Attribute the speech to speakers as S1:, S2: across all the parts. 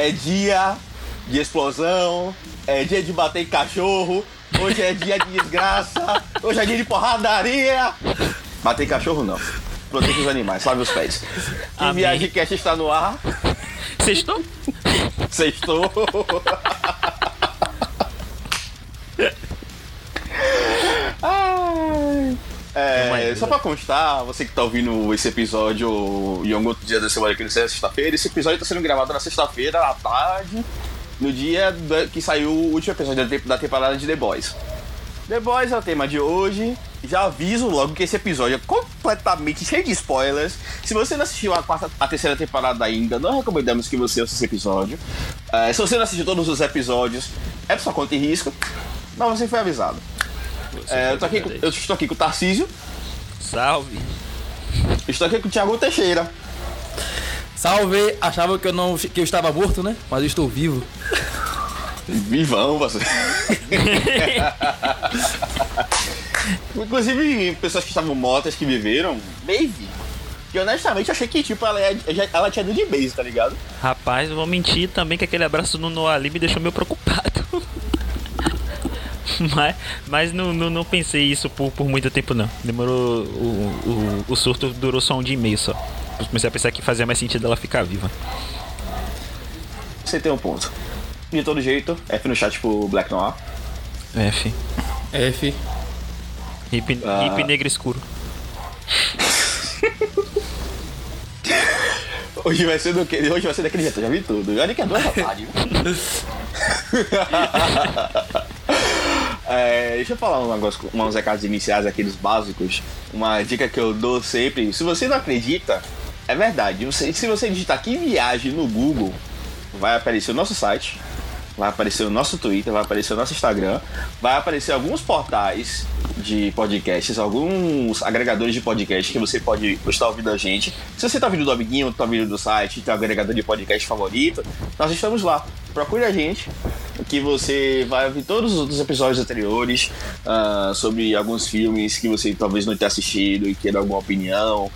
S1: é dia de explosão, é dia de bater em cachorro, hoje é dia de desgraça, hoje é dia de porradaria. Bater em cachorro não. Proteja os animais, salve os pés.
S2: Amém.
S1: viagem cast está no ar.
S2: Sextou?
S1: Sextou. É,
S2: Mas-
S1: só pra constar, você que tá ouvindo esse episódio em algum outro dia da semana que não seja sexta-feira, esse episódio tá sendo gravado na sexta-feira, à tarde, no dia que saiu o último episódio da, te- da temporada de The Boys. The Boys é o tema de hoje. Já aviso logo que esse episódio é completamente cheio de spoilers. Se você não assistiu a, quarta, a terceira temporada ainda, não recomendamos que você ouça esse episódio. É, se você não assistiu todos os episódios, é por sua conta e risco. Mas você foi avisado. É, eu, tô aqui, com- eu estou aqui com o Tarcísio,
S2: Salve.
S1: estou aqui com o Thiago Teixeira.
S3: Salve! Achava que eu, não, que eu estava morto, né? Mas eu estou vivo.
S1: Vivão, você. Inclusive, pessoas que estavam mortas, que viveram, Maeve. Que honestamente achei que, tipo, ela, é- ela tinha ido de base, tá ligado?
S2: Rapaz, eu vou mentir também que aquele abraço no Noah ali me deixou meio preocupado. mas mas não, não, não pensei isso por, por muito tempo, não. Demorou. O, o, o surto durou só um dia e meio só. Eu comecei a pensar que fazia mais sentido ela ficar viva.
S1: Você tem um ponto. De todo jeito, F no chat pro Black Noir.
S2: F.
S3: F.
S2: Hip,
S1: Ah.
S2: hip negro escuro.
S1: Hoje vai ser do que? Hoje vai ser daquele jeito, eu já vi tudo. Olha que é tarde. viu? É, deixa eu falar um negócio, uns recados iniciais aqueles básicos. Uma dica que eu dou sempre. Se você não acredita, é verdade. Você- se você digitar que viagem no Google, vai aparecer o nosso site, vai aparecer o nosso Twitter, vai aparecer o nosso Instagram, vai aparecer alguns portais de podcasts, alguns agregadores de podcast que você pode estar ouvindo a gente. Se você está ouvindo do amiguinho, está ouvindo do site, tem um agregador de podcast favorito, nós estamos lá. Procure a gente, que você vai ouvir todos os outros episódios anteriores ah, sobre alguns filmes que você talvez não tenha assistido e queira alguma opinião.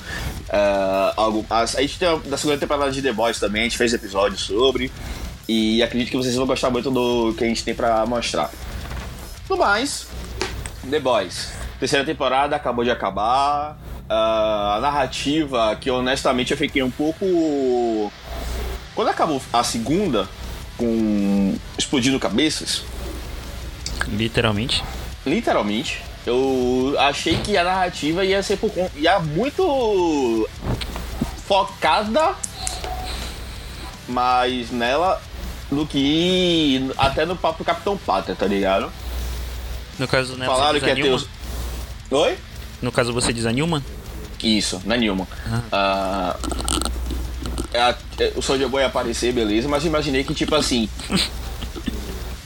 S1: Ah, algo, a, a gente tem a, da segunda temporada de The Boys também, a gente fez episódios sobre. E acredito que vocês vão gostar muito do que a gente tem pra mostrar. No mais, The Boys. Terceira temporada acabou de acabar. Ah, a narrativa, que honestamente eu fiquei um pouco. Quando acabou a segunda, com explodindo cabeças,
S2: Literalmente.
S1: literalmente, eu achei que a narrativa ia ser por ia muito focada mais nela do que até no papo Capitão Pátria, tá ligado?
S2: No caso, né?
S1: Falaram que ia ter
S2: desanima?
S1: os. Oi?
S2: No caso, você diz a Newman?
S1: Isso, não é nenhuma. Ah, é é- o Soldier Boy ia aparecer, beleza, mas eu imaginei que, tipo assim.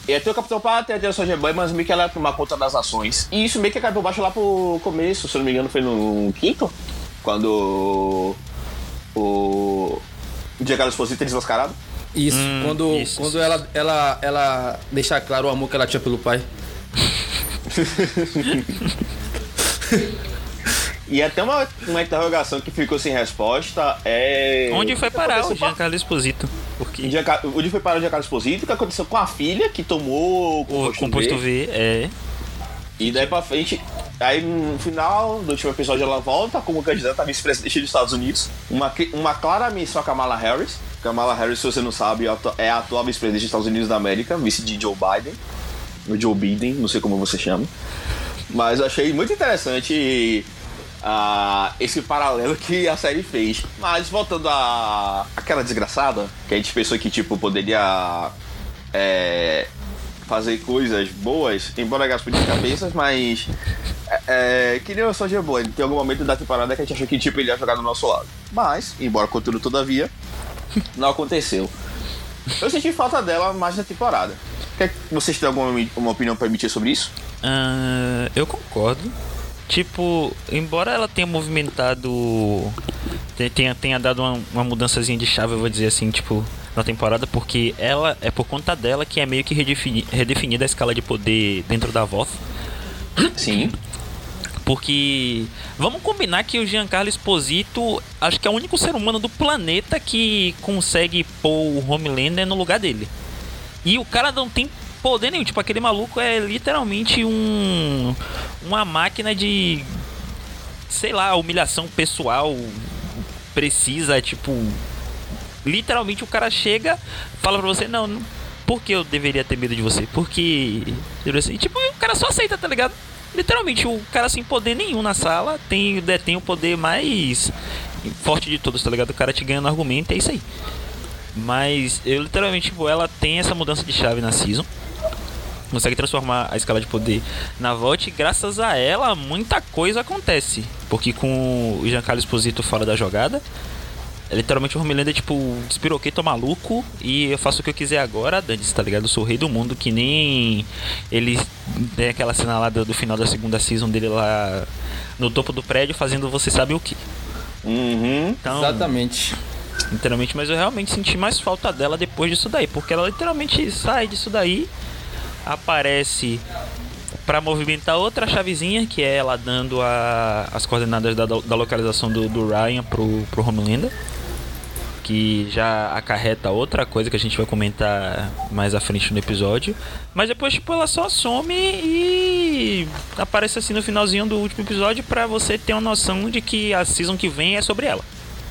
S1: Ia ter o Capitão Pátria, ia ter o Soldier Boy, mas meio que ela ia tomar conta das ações. E isso meio que por baixo lá pro começo, se eu não me engano, foi no quinto? Quando. O. O Giancarlo Esposito é desmascarado.
S3: Isso,
S2: Hum,
S3: quando,
S2: isso,
S3: quando
S2: isso.
S3: Ela, ela, ela deixa claro o amor que ela tinha pelo pai.
S1: E até uma, uma interrogação que ficou sem resposta é.
S2: Onde foi parar o Giancarlo Esposito?
S1: O
S2: Porque
S1: Gianca- Onde foi parar o Giancarlo Esposito? O que aconteceu com a filha que tomou
S2: o composto V é.
S1: E daí pra frente, aí no final do último episódio ela volta como candidata a vice-presidente dos Estados Unidos. Uma, uma clara menção a Kamala Harris. Kamala Harris, se você não sabe, é a é a atual vice-presidente dos Estados Unidos da América, vice de Joe Biden. O Joe Biden, não sei como você chama. Mas eu achei muito interessante ah, esse paralelo que a série fez. Mas voltando a aquela desgraçada, que a gente pensou que tipo poderia é, fazer coisas boas, embora gaspe de cabeças, mas é, é, que nem o Soldier Boy, tem algum momento da temporada que a gente achou que tipo, ele ia jogar do nosso lado. Mas, embora contudo todavia, não aconteceu. Eu senti falta dela mais na temporada. Vocês têm alguma uma opinião pra emitir sobre isso?
S2: Ah, eu concordo. Tipo, embora ela tenha movimentado. te- Tenha, tenha dado uma, uma mudançazinha de chave, eu vou dizer assim, tipo, na temporada, porque ela é por conta dela que é meio que redefini, redefinida a escala de poder dentro da voz.
S1: Sim.
S2: Porque vamos combinar que o Giancarlo Esposito acho que é o único ser humano do planeta que consegue pôr o Homelander no lugar dele. E o cara não tem poder nenhum. Tipo, aquele maluco é literalmente um. Uma máquina de. Sei lá, humilhação pessoal. Precisa, tipo. Literalmente o cara chega, fala pra você, não, por que eu deveria ter medo de você? Porque. E, tipo, o cara só aceita, tá ligado? Literalmente, o cara sem poder nenhum na sala tem, detém o poder mais forte de todos, tá ligado? O cara te ganha no argumento, é isso aí. Mas eu literalmente, tipo, ela tem essa mudança de chave na season. Consegue transformar a escala de poder na Volt e graças a ela muita coisa acontece. Porque com o Giancarlo Esposito fora da jogada, é literalmente o Homelander, tipo, despiroquei, tô maluco e eu faço o que eu quiser agora, dane tá ligado? Eu sou o rei do mundo, que nem ele tem aquela cena lá do, do, final da segunda season dele lá no topo do prédio fazendo você sabe o que.
S1: Uhum.
S3: Então, Exatamente.
S2: Literalmente, mas eu realmente senti mais falta dela depois disso daí, porque ela literalmente sai disso daí, aparece para movimentar outra chavezinha, que é ela dando a, as coordenadas da, da localização do, do Ryan pro, pro Homelander que já acarreta outra coisa que a gente vai comentar mais à frente no episódio. Mas depois, tipo, ela só some e aparece assim no finalzinho do último episódio para você ter uma noção de que a season que vem é sobre ela.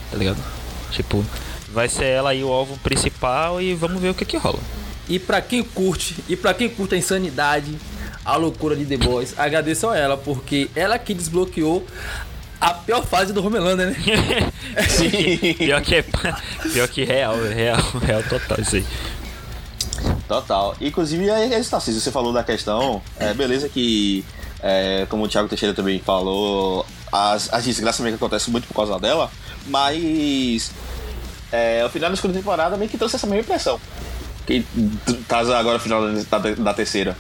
S2: Tá ligado? Tipo, vai ser ela aí o alvo principal e vamos ver o que que rola.
S3: E para quem curte, e para quem curte a insanidade, a loucura de The Boys, agradeço a ela, porque ela que desbloqueou a pior fase do Homelander, né?
S2: Sim, pior que, é, pior que real, real, real total isso aí.
S1: Total. Inclusive, é, é isso, você falou da questão, é, beleza que, é, como o Thiago Teixeira também falou, as, as desgraças meio que acontecem muito por causa dela, mas é, o final da segunda temporada meio que trouxe essa mesma impressão. Que tá agora o final da, da, terceira.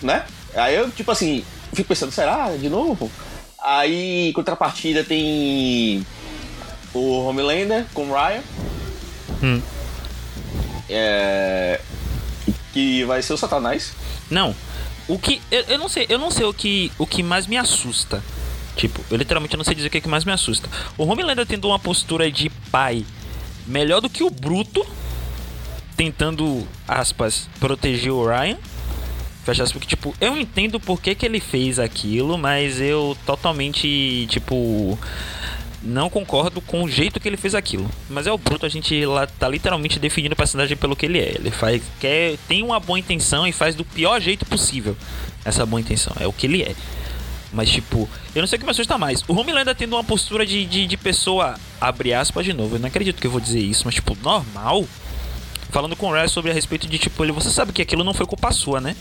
S1: Né? Aí eu, tipo assim, fico pensando, será? De novo? Aí, contrapartida, tem o Homelander com o Ryan.
S2: Hum.
S1: É, que vai ser o Satanás.
S2: Não. O que. Eu, eu, não sei, eu não sei o que, o que mais me assusta. Tipo, eu literalmente não sei dizer o que, é que mais me assusta. O Homelander tendo uma postura de pai melhor do que o Bruto, tentando, aspas, proteger o Ryan. Fecha aspas, porque, tipo, eu entendo por que, que ele fez aquilo, mas eu totalmente, tipo não concordo com o jeito que ele fez aquilo. Mas é o Bruto, a gente lá tá literalmente definindo o personagem pelo que ele é. Ele faz, quer, tem uma boa intenção e faz do pior jeito possível essa boa intenção. É o que ele é. Mas, tipo, eu não sei o que me assusta mais. O Homelander tendo uma postura de, de, de pessoa, abre aspas de novo, eu não acredito que eu vou dizer isso, mas, tipo, normal. Falando com o Ray sobre a respeito de, tipo, ele, você sabe que aquilo não foi culpa sua, né?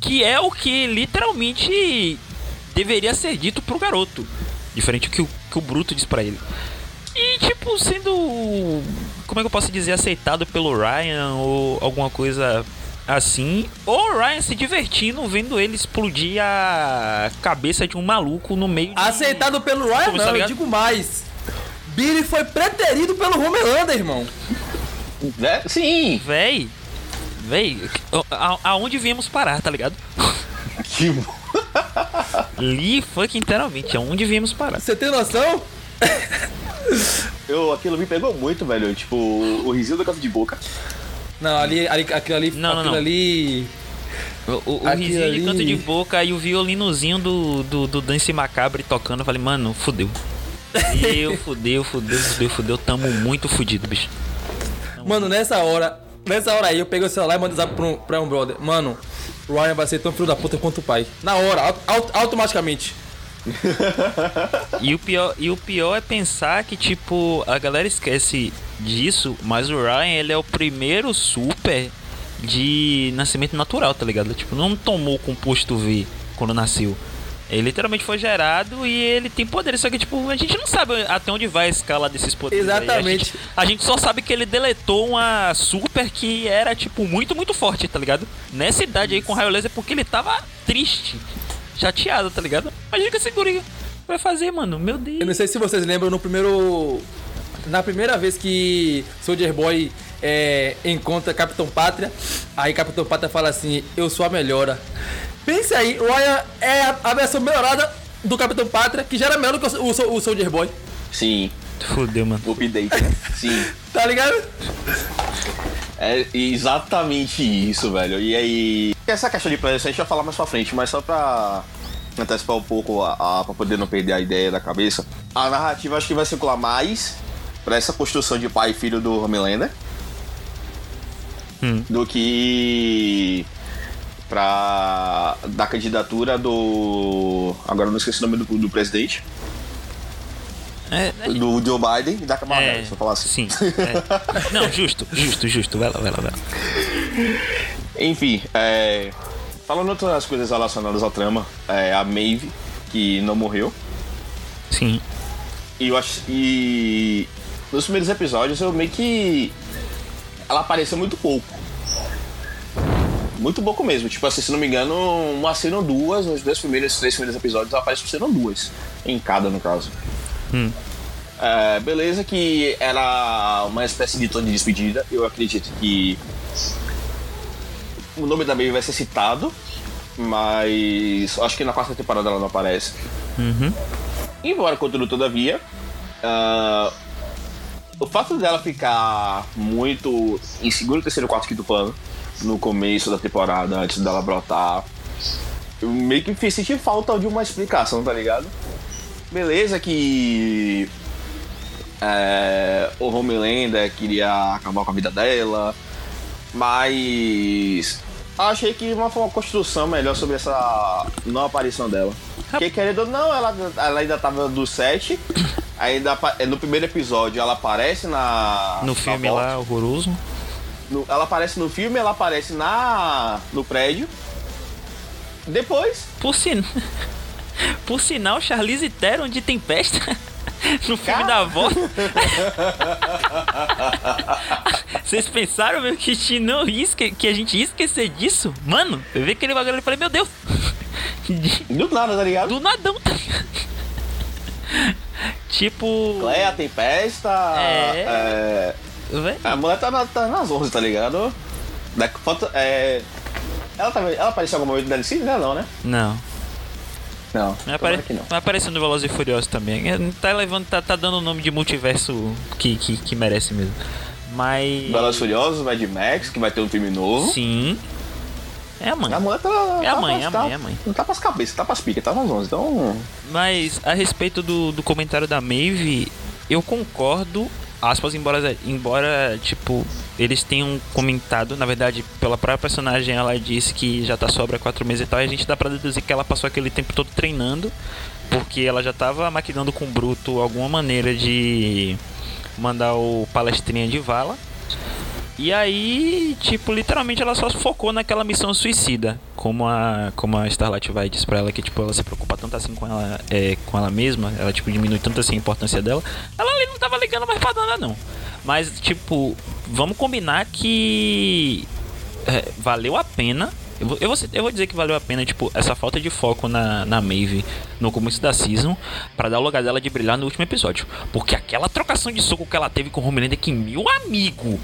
S2: Que é o que literalmente deveria ser dito pro garoto. Diferente do que o, que o Bruto diz para ele. E, tipo, sendo. Como é que eu posso dizer? Aceitado pelo Ryan ou alguma coisa assim. Ou o Ryan se divertindo vendo ele explodir a cabeça de um maluco no meio de...
S3: Aceitado pelo Ryan, Como, não, tá eu digo mais. Billy foi preterido pelo Homelander, irmão.
S1: É, sim.
S2: Véi. Véi, a, aonde viemos parar, tá ligado?
S1: Que
S2: Li fucking inteiramente, aonde viemos parar.
S3: Você tem noção?
S1: Eu, aquilo me pegou muito, velho. Tipo, o risinho do canto de boca.
S3: Não, ali, ali aquilo ali.
S2: Não,
S3: aquilo
S2: não,
S3: ali.
S2: O, o, risinho ali... de canto de boca e o violinozinho do, do, do Dance Macabre tocando. Eu falei, mano, fudeu. Fudeu, fudeu, fudeu, fudeu, fudeu. Tamo muito fudido, bicho.
S3: Tamo mano, nessa hora, nessa hora aí, eu peguei o celular e mandei zap pra um, pra um brother. Mano, o Ryan vai ser tão filho da puta quanto o pai. Na hora, aut automaticamente.
S2: e, o pior, e o pior é pensar que, tipo, a galera esquece disso, mas o Ryan, ele é o primeiro super de nascimento natural, tá ligado? Tipo, não tomou composto V quando nasceu. Ele literalmente foi gerado e ele tem poderes, só que tipo, a gente não sabe até onde vai a escala desses poderes.
S3: Exatamente.
S2: A gente, a gente, só sabe que ele deletou uma super que era, tipo, muito, muito forte, tá ligado? Nessa idade aí com raio laser porque ele tava triste, chateado, tá ligado? Imagina que esse guri vai fazer, mano, meu Deus.
S3: Eu não sei se vocês lembram no primeiro. Na primeira vez que Soldier Boy é, encontra Capitão Pátria, aí Capitão Pátria fala assim: Eu sou a melhora. Pense aí, o Aya é a, a versão melhorada do Capitão Pátria, que já era melhor do que o, o, o Soldier Boy.
S1: Sim,
S2: Fudeu, mano.
S1: o update, né? Sim.
S3: Tá ligado?
S1: É exatamente isso, velho. E aí. Essa questão de planos a gente vai falar mais pra frente, mas só pra antecipar um pouco a, a, pra poder não perder a ideia da cabeça. A narrativa acho que vai circular mais pra essa construção de pai e filho do Homelander
S2: Hum.
S1: do que pra da candidatura do. Agora não esqueci o nome do, do presidente.
S2: É, é,
S1: Do Joe Biden e da Kamala
S2: é,
S1: Harris, vou falar assim.
S2: Sim. é. Não, justo, justo, justo. Vai lá, vai lá, vai lá.
S1: Enfim, é, falando outras coisas relacionadas à trama, é, a Maeve, que não morreu.
S2: Sim.
S1: E eu acho. E nos primeiros episódios eu meio que. Ela apareceu muito pouco. Muito pouco mesmo. Tipo assim, se não me engano, uma cena ou duas, nos dois primeiros, três primeiros episódios, ela aparece por cena ou duas. Em cada, no caso.
S2: Hum.
S1: É, beleza que era uma espécie de tom de despedida. Eu acredito que o nome da Maeve vai ser citado, mas acho que na quarta temporada ela não aparece.
S2: Uhum.
S1: Embora, contudo, todavia, ah, o fato dela ficar muito em segundo, terceiro, quarto, quinto plano no começo da temporada, antes dela brotar, eu meio que fiz sentir falta de uma explicação, tá ligado? Beleza que é, o Homelander queria acabar com a vida dela, mas achei que uma, uma construção melhor sobre essa não aparição dela. Porque querendo ou não, ela, ela ainda tava do 7 Aí é, no primeiro episódio ela aparece na.
S2: No
S1: na
S2: filme
S1: porta.
S2: lá, horroroso.
S1: No, ela aparece no filme, ela aparece na. no prédio. Depois.
S2: Por, sin... Por sinal, Charlize Theron de Tempesta. No filme
S1: Cara...
S2: da avó. Vocês pensaram meu, que, não esque... que a gente ia esquecer disso? Mano, eu vi aquele bagulho e falei, meu Deus.
S1: Do nada, tá ligado?
S2: Do nadão, tá ligado? Tipo.
S1: Cleia, Tempesta.
S2: É.
S1: é,
S2: Véi,
S1: a mulher tá, na- tá nas 11, tá ligado? Da, falta, é, ela, tá, ela apareceu em algum momento da DLC? Não, não, né?
S2: Não.
S1: Não.
S2: Vai,
S1: tomara
S2: apare...
S1: não.
S2: vai aparecer no Velozes e Furiosos também. É, Tá levando, tá, tá dando o nome de multiverso que, que, que merece mesmo. Mas.
S1: Velozes e Furiosos, Mad Max, que vai ter um filme novo.
S2: Sim. É a mãe.
S1: A mulher tá.
S2: É a
S1: tá
S2: mãe,
S1: pras-
S2: é a
S1: tá-
S2: mãe, é a mãe.
S1: Não tá pras cabeças, tá pras picas, tá nas 11. Então.
S2: Mas a respeito do, do comentário da Maeve, eu concordo, aspas, embora, embora, tipo, eles tenham comentado, na verdade, pela própria personagem, ela disse que já tá sobra quatro meses e tal, e a gente dá pra deduzir que ela passou aquele tempo todo treinando, porque ela já tava maquinando com o Bruto alguma maneira de mandar o palestrinha de vala. E aí, tipo, literalmente ela só focou naquela missão suicida. Como a, como a Starlight vai diz pra ela que, tipo, ela se preocupa tanto assim com ela, é, com ela mesma, ela, tipo, diminui tanto assim a importância dela. Ela ali não tava ligando mais pra nada, não. Mas, tipo, vamos combinar que é, valeu a pena. Eu vou, eu, vou, dizer que valeu a pena, tipo, essa falta de foco na, na Maeve no começo da season pra dar o lugar dela de brilhar no último episódio. Porque aquela trocação de soco que ela teve com o Homelander, que meu amigo,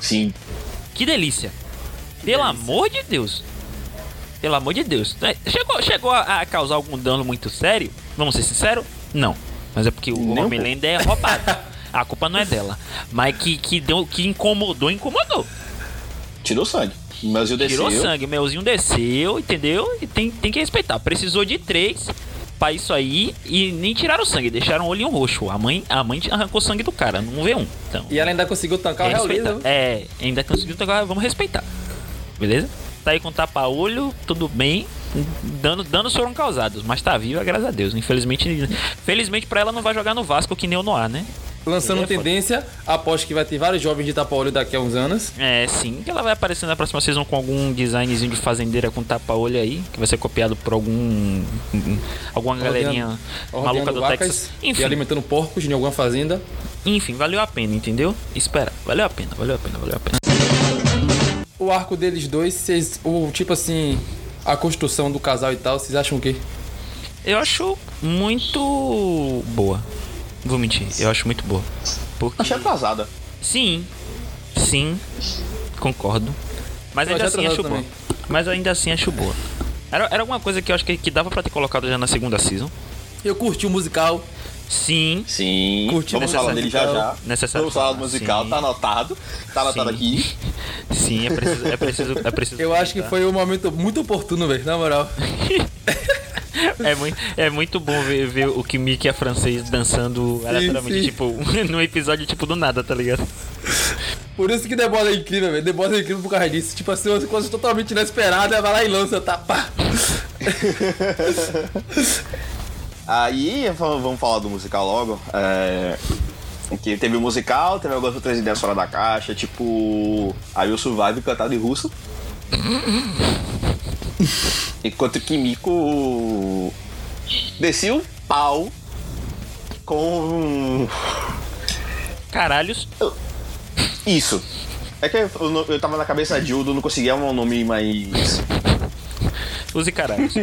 S1: Sim.
S2: que delícia. Pelo amor de Deus. Pelo amor de Deus. É, Chegou, chegou a, a causar algum dano muito sério? Vamos ser sinceros? Não. Mas é porque o Homelander é roubado. A culpa não é dela. Mas que, que, deu, que incomodou, incomodou.
S1: Tirou sangue. O Melzinho desceu.
S2: Tirou sangue, o melzinho desceu, entendeu? E tem, tem que respeitar. Precisou de três pra isso aí e nem tiraram sangue, deixaram o olhinho roxo. A mãe, a mãe arrancou sangue do cara, não vê um. Então,
S3: E ela ainda conseguiu tancar o
S2: é, respeitar.
S3: Lisa.
S2: é, ainda conseguiu agora vamos respeitar. Beleza? Tá aí com tapa-olho, tudo bem. Dano, danos foram causados, mas tá viva, graças a Deus. Infelizmente, felizmente pra ela não vai jogar no Vasco que nem o Noah, né?
S3: Lançando
S2: é
S3: tendência, aposto que vai ter vários jovens de tapa-olho daqui a uns anos.
S2: É, sim, que ela vai aparecer na próxima season com algum designzinho de fazendeira com tapa-olho aí, que vai ser copiado por algum. alguma galerinha maluca
S3: Ordeando
S2: do Texas.
S3: E
S2: Enfim,
S3: alimentando porcos em alguma fazenda.
S2: enfim, valeu a pena, entendeu? Espera, valeu a pena, valeu a pena, valeu a pena.
S3: O arco deles dois, vocês. O tipo assim. A construção do casal e tal, vocês acham o quê?
S2: Eu acho muito boa. Vou mentir, eu acho muito boa. Porque...
S1: Achei atrasada.
S2: Sim, sim, concordo. Mas
S3: Eu
S2: ainda assim acho
S3: atrasado
S2: boa. Mas ainda assim acho boa. Era, era alguma coisa que eu acho que, que dava pra ter colocado já na segunda season.
S3: Eu curti o musical.
S2: Sim.
S1: Sim,
S3: Curti
S1: vamos falar dele já já.
S2: Necessário
S1: vamos falar do musical,
S2: sim.
S1: tá anotado. Tá anotado
S2: Sim.
S1: aqui.
S2: Sim, é preciso. É preciso, é preciso
S3: Eu acho que foi um momento muito oportuno, velho, na moral.
S2: É muito, é muito bom ver, ver o Kimiki e a francês dançando aleatoriamente, tipo, num episódio tipo do nada, tá ligado?
S3: Por isso que The Boss é incrível, velho. The Boss é incrível por causa disso. Tipo assim, uma coisa totalmente inesperada, vai lá e lança, tá? Pá.
S1: Aí vamos vamos falar do musical logo. É, que teve o musical, teve algumas outras ideias fora da caixa, tipo. Aí o Survive cantado em russo. Enquanto Kimiko descia o pau com.
S2: Caralhos.
S1: Isso. É que eu, eu, tava na cabeça de Udo, não conseguia um nome mais.
S2: Use caralhos.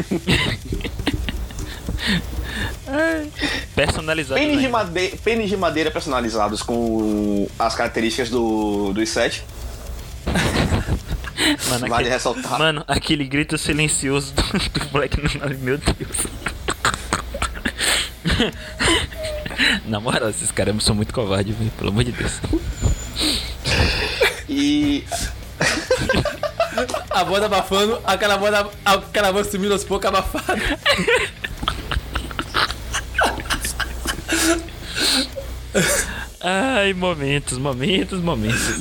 S2: Ai, Personalizado.
S1: Pênis de, madeira, pênis de madeira personalizados com as características do, dos set.
S2: Mano,
S1: Vale
S2: aquele,
S1: ressaltar.
S2: mano, aquele grito silencioso do, do Black meu Deus. Na moral, esses caras são muito covardes, velho, pelo amor de Deus.
S1: E
S3: A voz abafando, aquela voz, aquela voz sumindo aos poucos abafada.
S2: Ai, momentos, momentos, momentos.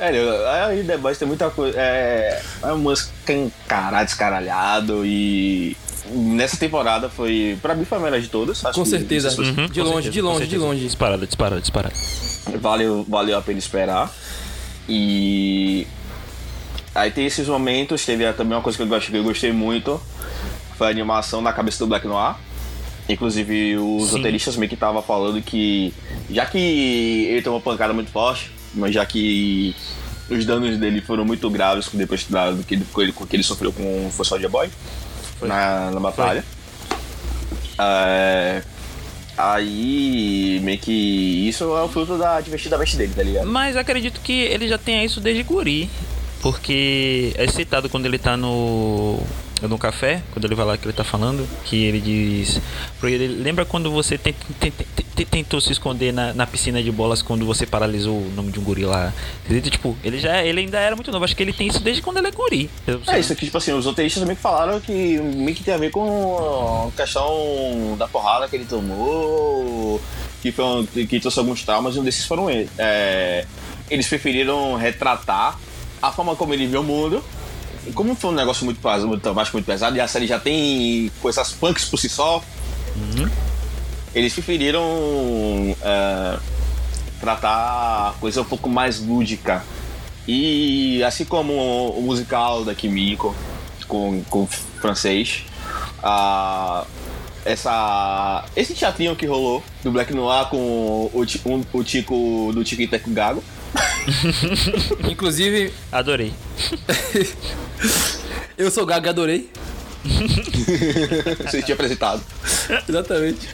S1: Velho, aí The Boys tem muita coisa. É, é um escancarado, descaralhado e. Nessa temporada foi. Pra mim foi a melhor de todas. Acho
S3: Com
S1: que
S3: certeza.
S1: isso
S2: Uhum,
S3: De
S2: com
S3: longe,
S2: certeza,
S3: de longe, de longe.
S2: Disparada, disparada, disparada.
S1: Valeu, valeu a pena esperar. E. Aí tem esses momentos, teve também uma coisa que eu gostei, que eu gostei muito. Foi a animação da cabeça do Black Noir. Inclusive os
S2: Sim.
S1: roteiristas meio que tava falando que. Já que ele tomou uma pancada muito forte, mas já que os danos dele foram muito graves depois da- do que ele, que ele sofreu com o Soldier Boy na, na batalha. É, aí meio que isso é o fruto da divertidamente dele, tá ligado?
S2: Mas acredito que ele já tenha isso desde guri. Porque é citado quando ele tá no. No café, quando ele vai lá que ele tá falando, que ele diz. Porque ele, lembra quando você tent- tent- tent- tentou se esconder na, na piscina de bolas quando você paralisou o nome de um guri lá? Tipo, ele já ele ainda era muito novo. Acho que ele tem isso desde quando ele é guri.
S1: É isso aqui, tipo assim, os roteiristas que falaram que meio que tem a ver com a questão da porrada que ele tomou, que, foi um, que trouxe alguns traumas, e um desses foram eles. É, eles preferiram retratar a forma como ele viu o mundo. Como foi um negócio muito pesado, muito, muito pesado, e a série já tem coisas punks por si só, eles preferiram é, tratar a coisa um pouco mais lúdica. E assim como o musical da Kimiko com, com francês, essa, esse teatrinho que rolou do Black Noir com o, um- o Tico do Tico e Teco Gago.
S3: Inclusive,
S2: Adorei.
S3: eu sou gago e adorei.
S1: Você tinha apresentado.
S3: Exatamente.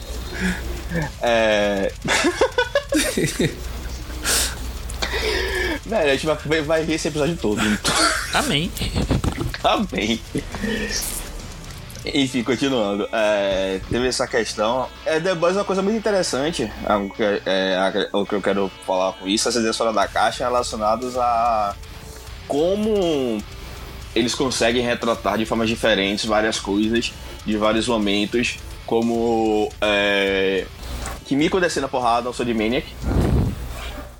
S1: É... Velho, a gente vai, vai ver esse episódio todo.
S2: Amém.
S1: Tá bem. Enfim, continuando. É, teve essa questão. É, The Boys é uma coisa muito interessante. algo que, é, a- o que eu quero falar com isso, essas ideias fora da caixa relacionadas a como eles conseguem retratar de formas diferentes várias coisas, de vários momentos, como é, Kimiko descendo a porrada ao de Maniac.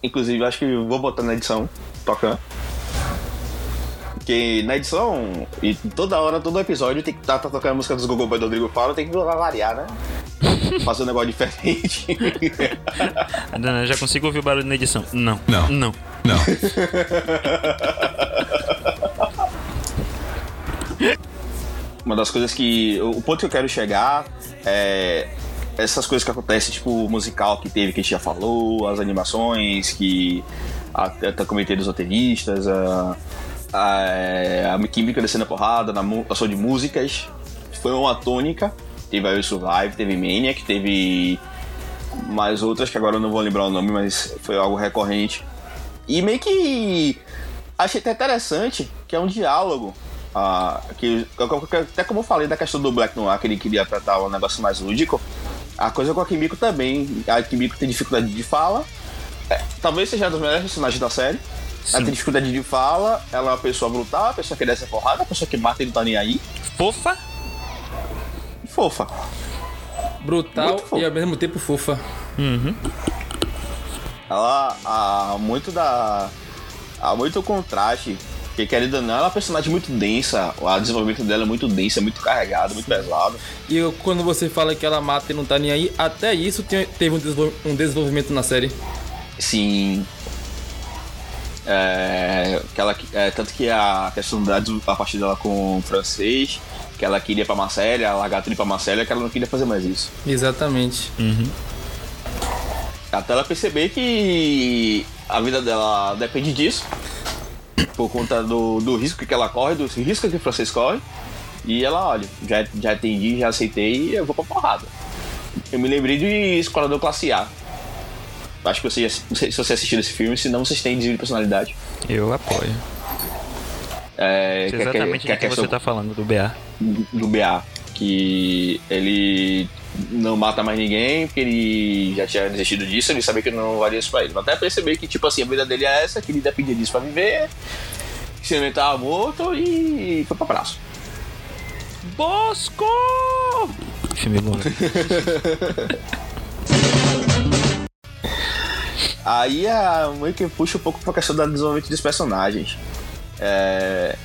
S1: Inclusive, acho que vou botar na edição, tocando. Porque na edição, e toda hora, todo episódio, tem que estar tá, tocando a música dos Google Boy do Rodrigo Faro, tem que variar, né? Fazer um negócio diferente.
S2: Não, eu já consigo ouvir o barulho na edição. Não.
S4: Não.
S2: Não.
S4: Não.
S1: Uma das coisas que. O ponto que eu quero chegar é. Essas coisas que acontecem, tipo o musical que teve, que a gente já falou, as animações que. Até tá comentei dos roteiristas, a. A, a química descendo a porrada, na ação de músicas. Foi uma tônica. Teve aí o Survive, teve Maniac, teve mais outras que agora eu não vou lembrar o nome, mas foi algo recorrente. E meio que achei até interessante que é um diálogo a, que, até como eu falei da questão do Black Noir, que ele queria tratar um negócio mais lúdico, a coisa com a Kimiko também. A Kimiko tem dificuldade de fala. É, talvez seja um dos melhores personagens da série. Ela tem dificuldade de fala, ela é uma pessoa brutal, uma pessoa que desce a porrada, uma pessoa que mata e não tá nem aí.
S2: Fofa?
S1: Fofa.
S3: Brutal e ao mesmo tempo fofa.
S2: Uhum.
S1: Ela há muito da. há muito contraste. Porque querendo ou não, ela é uma personagem muito densa. O desenvolvimento dela é muito denso, é muito carregado, muito pesado.
S3: E quando você fala que ela mata e não tá nem aí, até isso teve um desenvolvimento na série.
S1: Sim. É, que ela, é, tanto que a questão da a partir dela com o francês, que ela queria pra Marcélia, largar tudo pra Marcélia, que ela não queria fazer mais isso.
S3: Exatamente.
S2: Uhum.
S1: Até ela perceber que a vida dela depende disso, por conta do, do risco que ela corre, do risco que o francês corre. E ela, olha, já, já entendi, já aceitei e eu vou pra porrada. Eu me lembrei de Escolador Classe A. Acho que você, não sei se você assistiu esse filme, senão vocês têm desvio de personalidade.
S2: Eu apoio.
S1: É,
S2: que, exatamente que, que, que, que você tá falando, do BA.
S1: Do BA. Que ele não mata mais ninguém, porque ele já tinha desistido disso, ele sabia que não valia isso pra ele. Até perceber que, tipo assim, a vida dele é essa, que ele dependia disso pra viver, que se ele tava morto e foi pra praça.
S2: Bosco! Filme bom.
S1: Aí a meio que puxa um pouco pra questão do desenvolvimento dos personagens. É,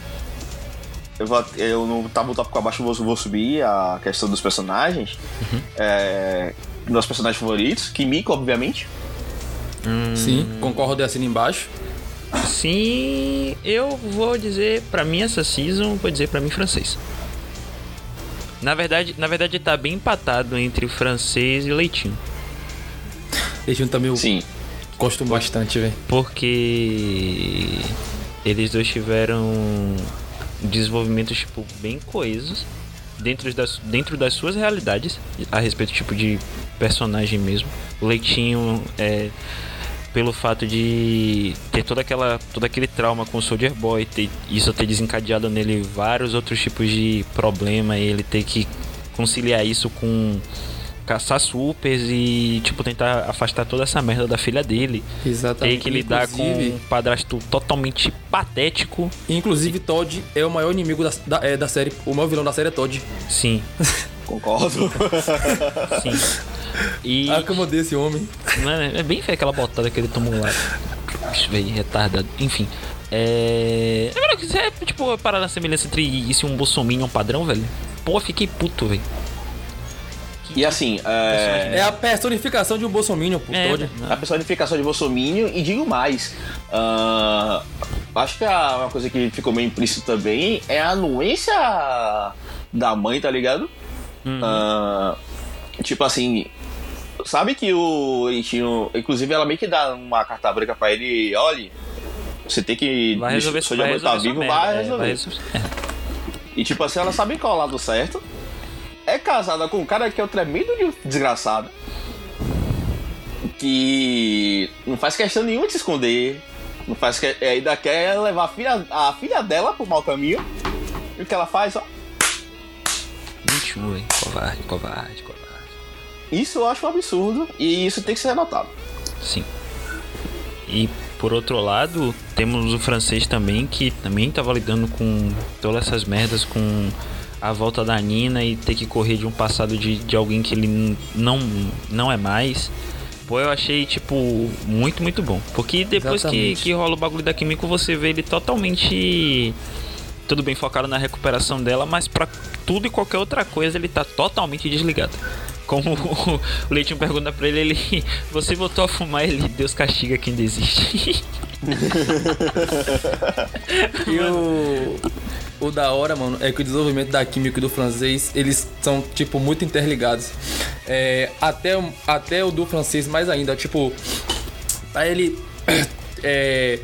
S1: eu, vou, eu no tá no tópico abaixo vou, vou subir a questão dos personagens. Uhum. É, meus personagens favoritos, Kimiko, obviamente.
S3: Hum... Sim, concordo e assino embaixo.
S2: Sim, eu vou dizer para mim essa season, vou dizer para mim francês. Na verdade, na verdade tá bem empatado entre francês e leitinho.
S3: Leitinho também eu
S1: Sim.
S3: Gosto bastante, velho.
S2: Porque eles dois tiveram desenvolvimentos tipo bem coesos dentro das, dentro das suas realidades a respeito tipo de personagem mesmo. O Leitinho é pelo fato de ter toda aquela todo aquele trauma com o Soldier Boy, ter, isso ter desencadeado nele vários outros tipos de problema e ele ter que conciliar isso com caçar supers e, tipo, tentar afastar toda essa merda da filha dele.
S3: Exatamente.
S2: Tem que lidar Inclusive, com um padrasto totalmente patético.
S3: Inclusive, Todd é o maior inimigo da, da, é, da série. O maior vilão da série é Todd.
S2: Sim.
S1: Concordo.
S2: Sim.
S3: E... Ah, como desse homem.
S2: É, é bem feio aquela botada que ele tomou lá. Bicho, velho, retardado. Enfim. É. Agora, você é, tipo, parar na semelhança entre isso e um Bolsonaro um padrão, velho? Pô, fiquei puto, velho.
S1: E assim. É...
S3: é a personificação de um bolsominion, por é, todo.
S1: A personificação de bolsominion, e digo mais. Uh, acho que a, uma coisa que ficou bem implícito também é a anuência da mãe, tá ligado? Uhum. Uh, tipo assim. Sabe que o Ichino. Inclusive, ela meio que dá uma carta branca pra ele: olha, você tem que.
S2: Vai resolver,
S1: seu vai
S2: tá
S1: vivo, vai resolver. Vai resolver. E tipo assim, ela sabe qual é o lado certo é casada com um cara que é o tremendo de desgraçado. Que não faz questão nenhuma de se esconder. Não faz que... É, ainda quer levar a filha, a filha dela pro mau caminho. E o que ela faz, ó.
S2: 21, hein? Covarde, covarde, covarde.
S1: Isso eu acho um absurdo e isso tem que ser notado.
S2: Sim. E por outro lado, temos o francês também que também estava lidando com todas essas merdas com a volta da Nina e ter que correr de um passado de, de alguém que ele não, não é mais. Pô, eu achei, tipo, muito, muito bom. Porque depois que, que rola o bagulho da Kimiko, você vê ele totalmente. Tudo bem focado na recuperação dela, mas para tudo e qualquer outra coisa ele tá totalmente desligado. Como o Leitinho pergunta pra ele, ele. Você voltou a fumar, ele. Deus castiga quem desiste.
S3: e o o da hora, mano, é que o desenvolvimento da química e do francês, eles são, tipo, muito interligados. É, até, até o do francês mais ainda, tipo, pra ele é,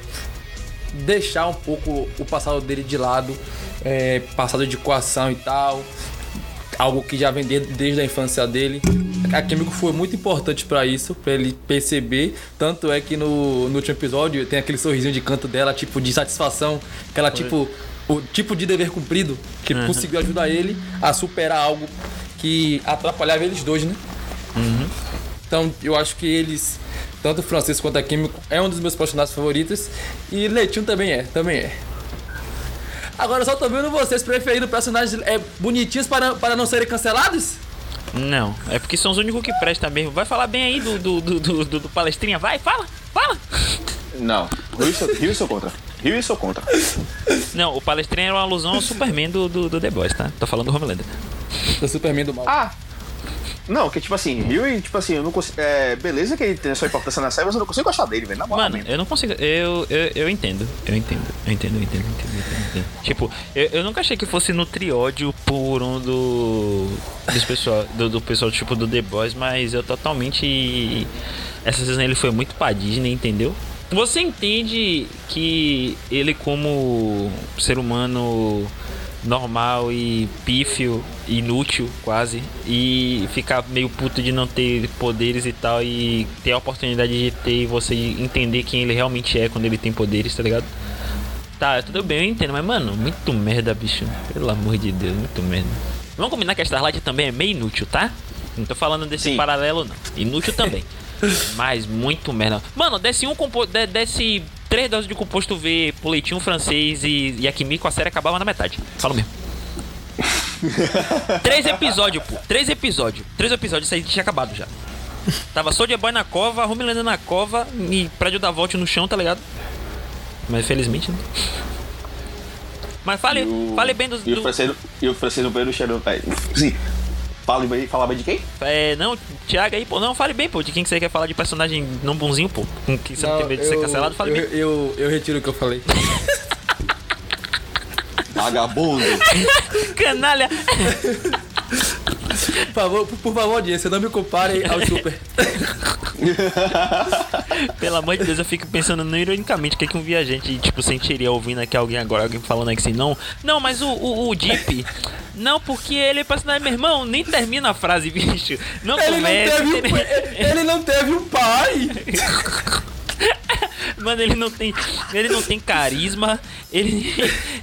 S3: deixar um pouco o passado dele de lado, é, passado de coação e tal, algo que já vem desde a infância dele. A química foi muito importante para isso, para ele perceber. Tanto é que no, no último episódio tem aquele sorrisinho de canto dela, tipo, de satisfação, que ela, foi. tipo o tipo de dever cumprido que conseguiu ajudar ele a superar algo que atrapalhava eles dois, né? Então eu acho que eles, tanto o Francisco quanto a Químico, é um dos meus personagens favoritos. E Letinho também é, também é. Agora só tô vendo vocês preferindo personagens é, bonitinhos para, para não serem cancelados?
S2: Não, é porque são os únicos que prestam mesmo. Vai falar bem aí do, do, do, do, do- do palestrinha, vai, fala, fala.
S1: Não, Rio, Rio sou contra. Rio eu sou contra.
S2: Não, o palestrinha era uma alusão ao Superman do, do, do The Boys, tá? Tô falando do Homelander.
S3: Do Superman do mal.
S1: Ah! Não, que tipo assim, Rio, tipo assim, eu não consigo. É, beleza que ele tem a sua importância na série, mas eu não consigo gostar dele, velho. Na moral
S2: Mano,
S1: mesmo.
S2: eu não consigo. Eu, eu, eu entendo. Eu entendo. Eu entendo, eu entendo, eu entendo, eu entendo, eu entendo. Tipo, eu, eu nunca achei que fosse nutriódio por um do. Dos pessoal, do, do pessoal tipo do The Boys, mas eu totalmente. Essa season ele foi muito pra Disney, entendeu? Você entende que ele, como ser humano normal e pífio, inútil quase, e ficar meio puto de não ter poderes e tal, e ter a oportunidade de ter e você entender quem ele realmente é quando ele tem poderes, tá ligado? Tá, tudo bem, eu entendo, mas mano, muito merda, bicho. Pelo amor de Deus, muito merda. Vamos combinar que a Starlight também é meio inútil, tá? Não tô falando desse
S1: Sim.
S2: paralelo, não. Inútil também. mas muito merda. Mano, desce um composto. Desce três doses de composto V, poleitinho francês e, e a Kimiko, a série acabava na metade. Falo mesmo. Três episódios, pô. Três episódios. Três episódios, isso aí tinha acabado já. Tava Soldier Boy na cova, Homelander na cova e prédio da Volt no chão, tá ligado? Mas felizmente não. Mas fale,
S1: o-
S2: fale bem dos.
S1: E o
S2: do-
S1: francês, e o francês no banheiro sim. Fala bem, fala bem de quem?
S2: É, não, Thiago aí, pô, não, fale bem, pô. De quem que você quer falar de personagem não bonzinho, pô? Com que você não, tem medo de ser
S3: eu-
S2: cancelado, fale
S3: eu,
S2: bem.
S3: Eu, eu retiro o que eu falei.
S1: Vagabundo.
S2: Canalha!
S3: Por favor, por, por favor, audiência, não me comparem ao Super.
S2: Pelo amor de Deus, eu fico pensando não ironicamente o que, que um viajante, tipo, sentiria ouvindo aqui alguém agora, alguém falando aqui assim, não, não, mas o, o, o Deep. Não, porque ele é personagem, meu irmão, nem termina a frase, bicho. Não
S3: Ele não,
S2: começa.
S3: teve um,
S2: ele-
S3: ele não teve um pai!
S2: Mano, ele não tem. Ele não tem carisma, ele,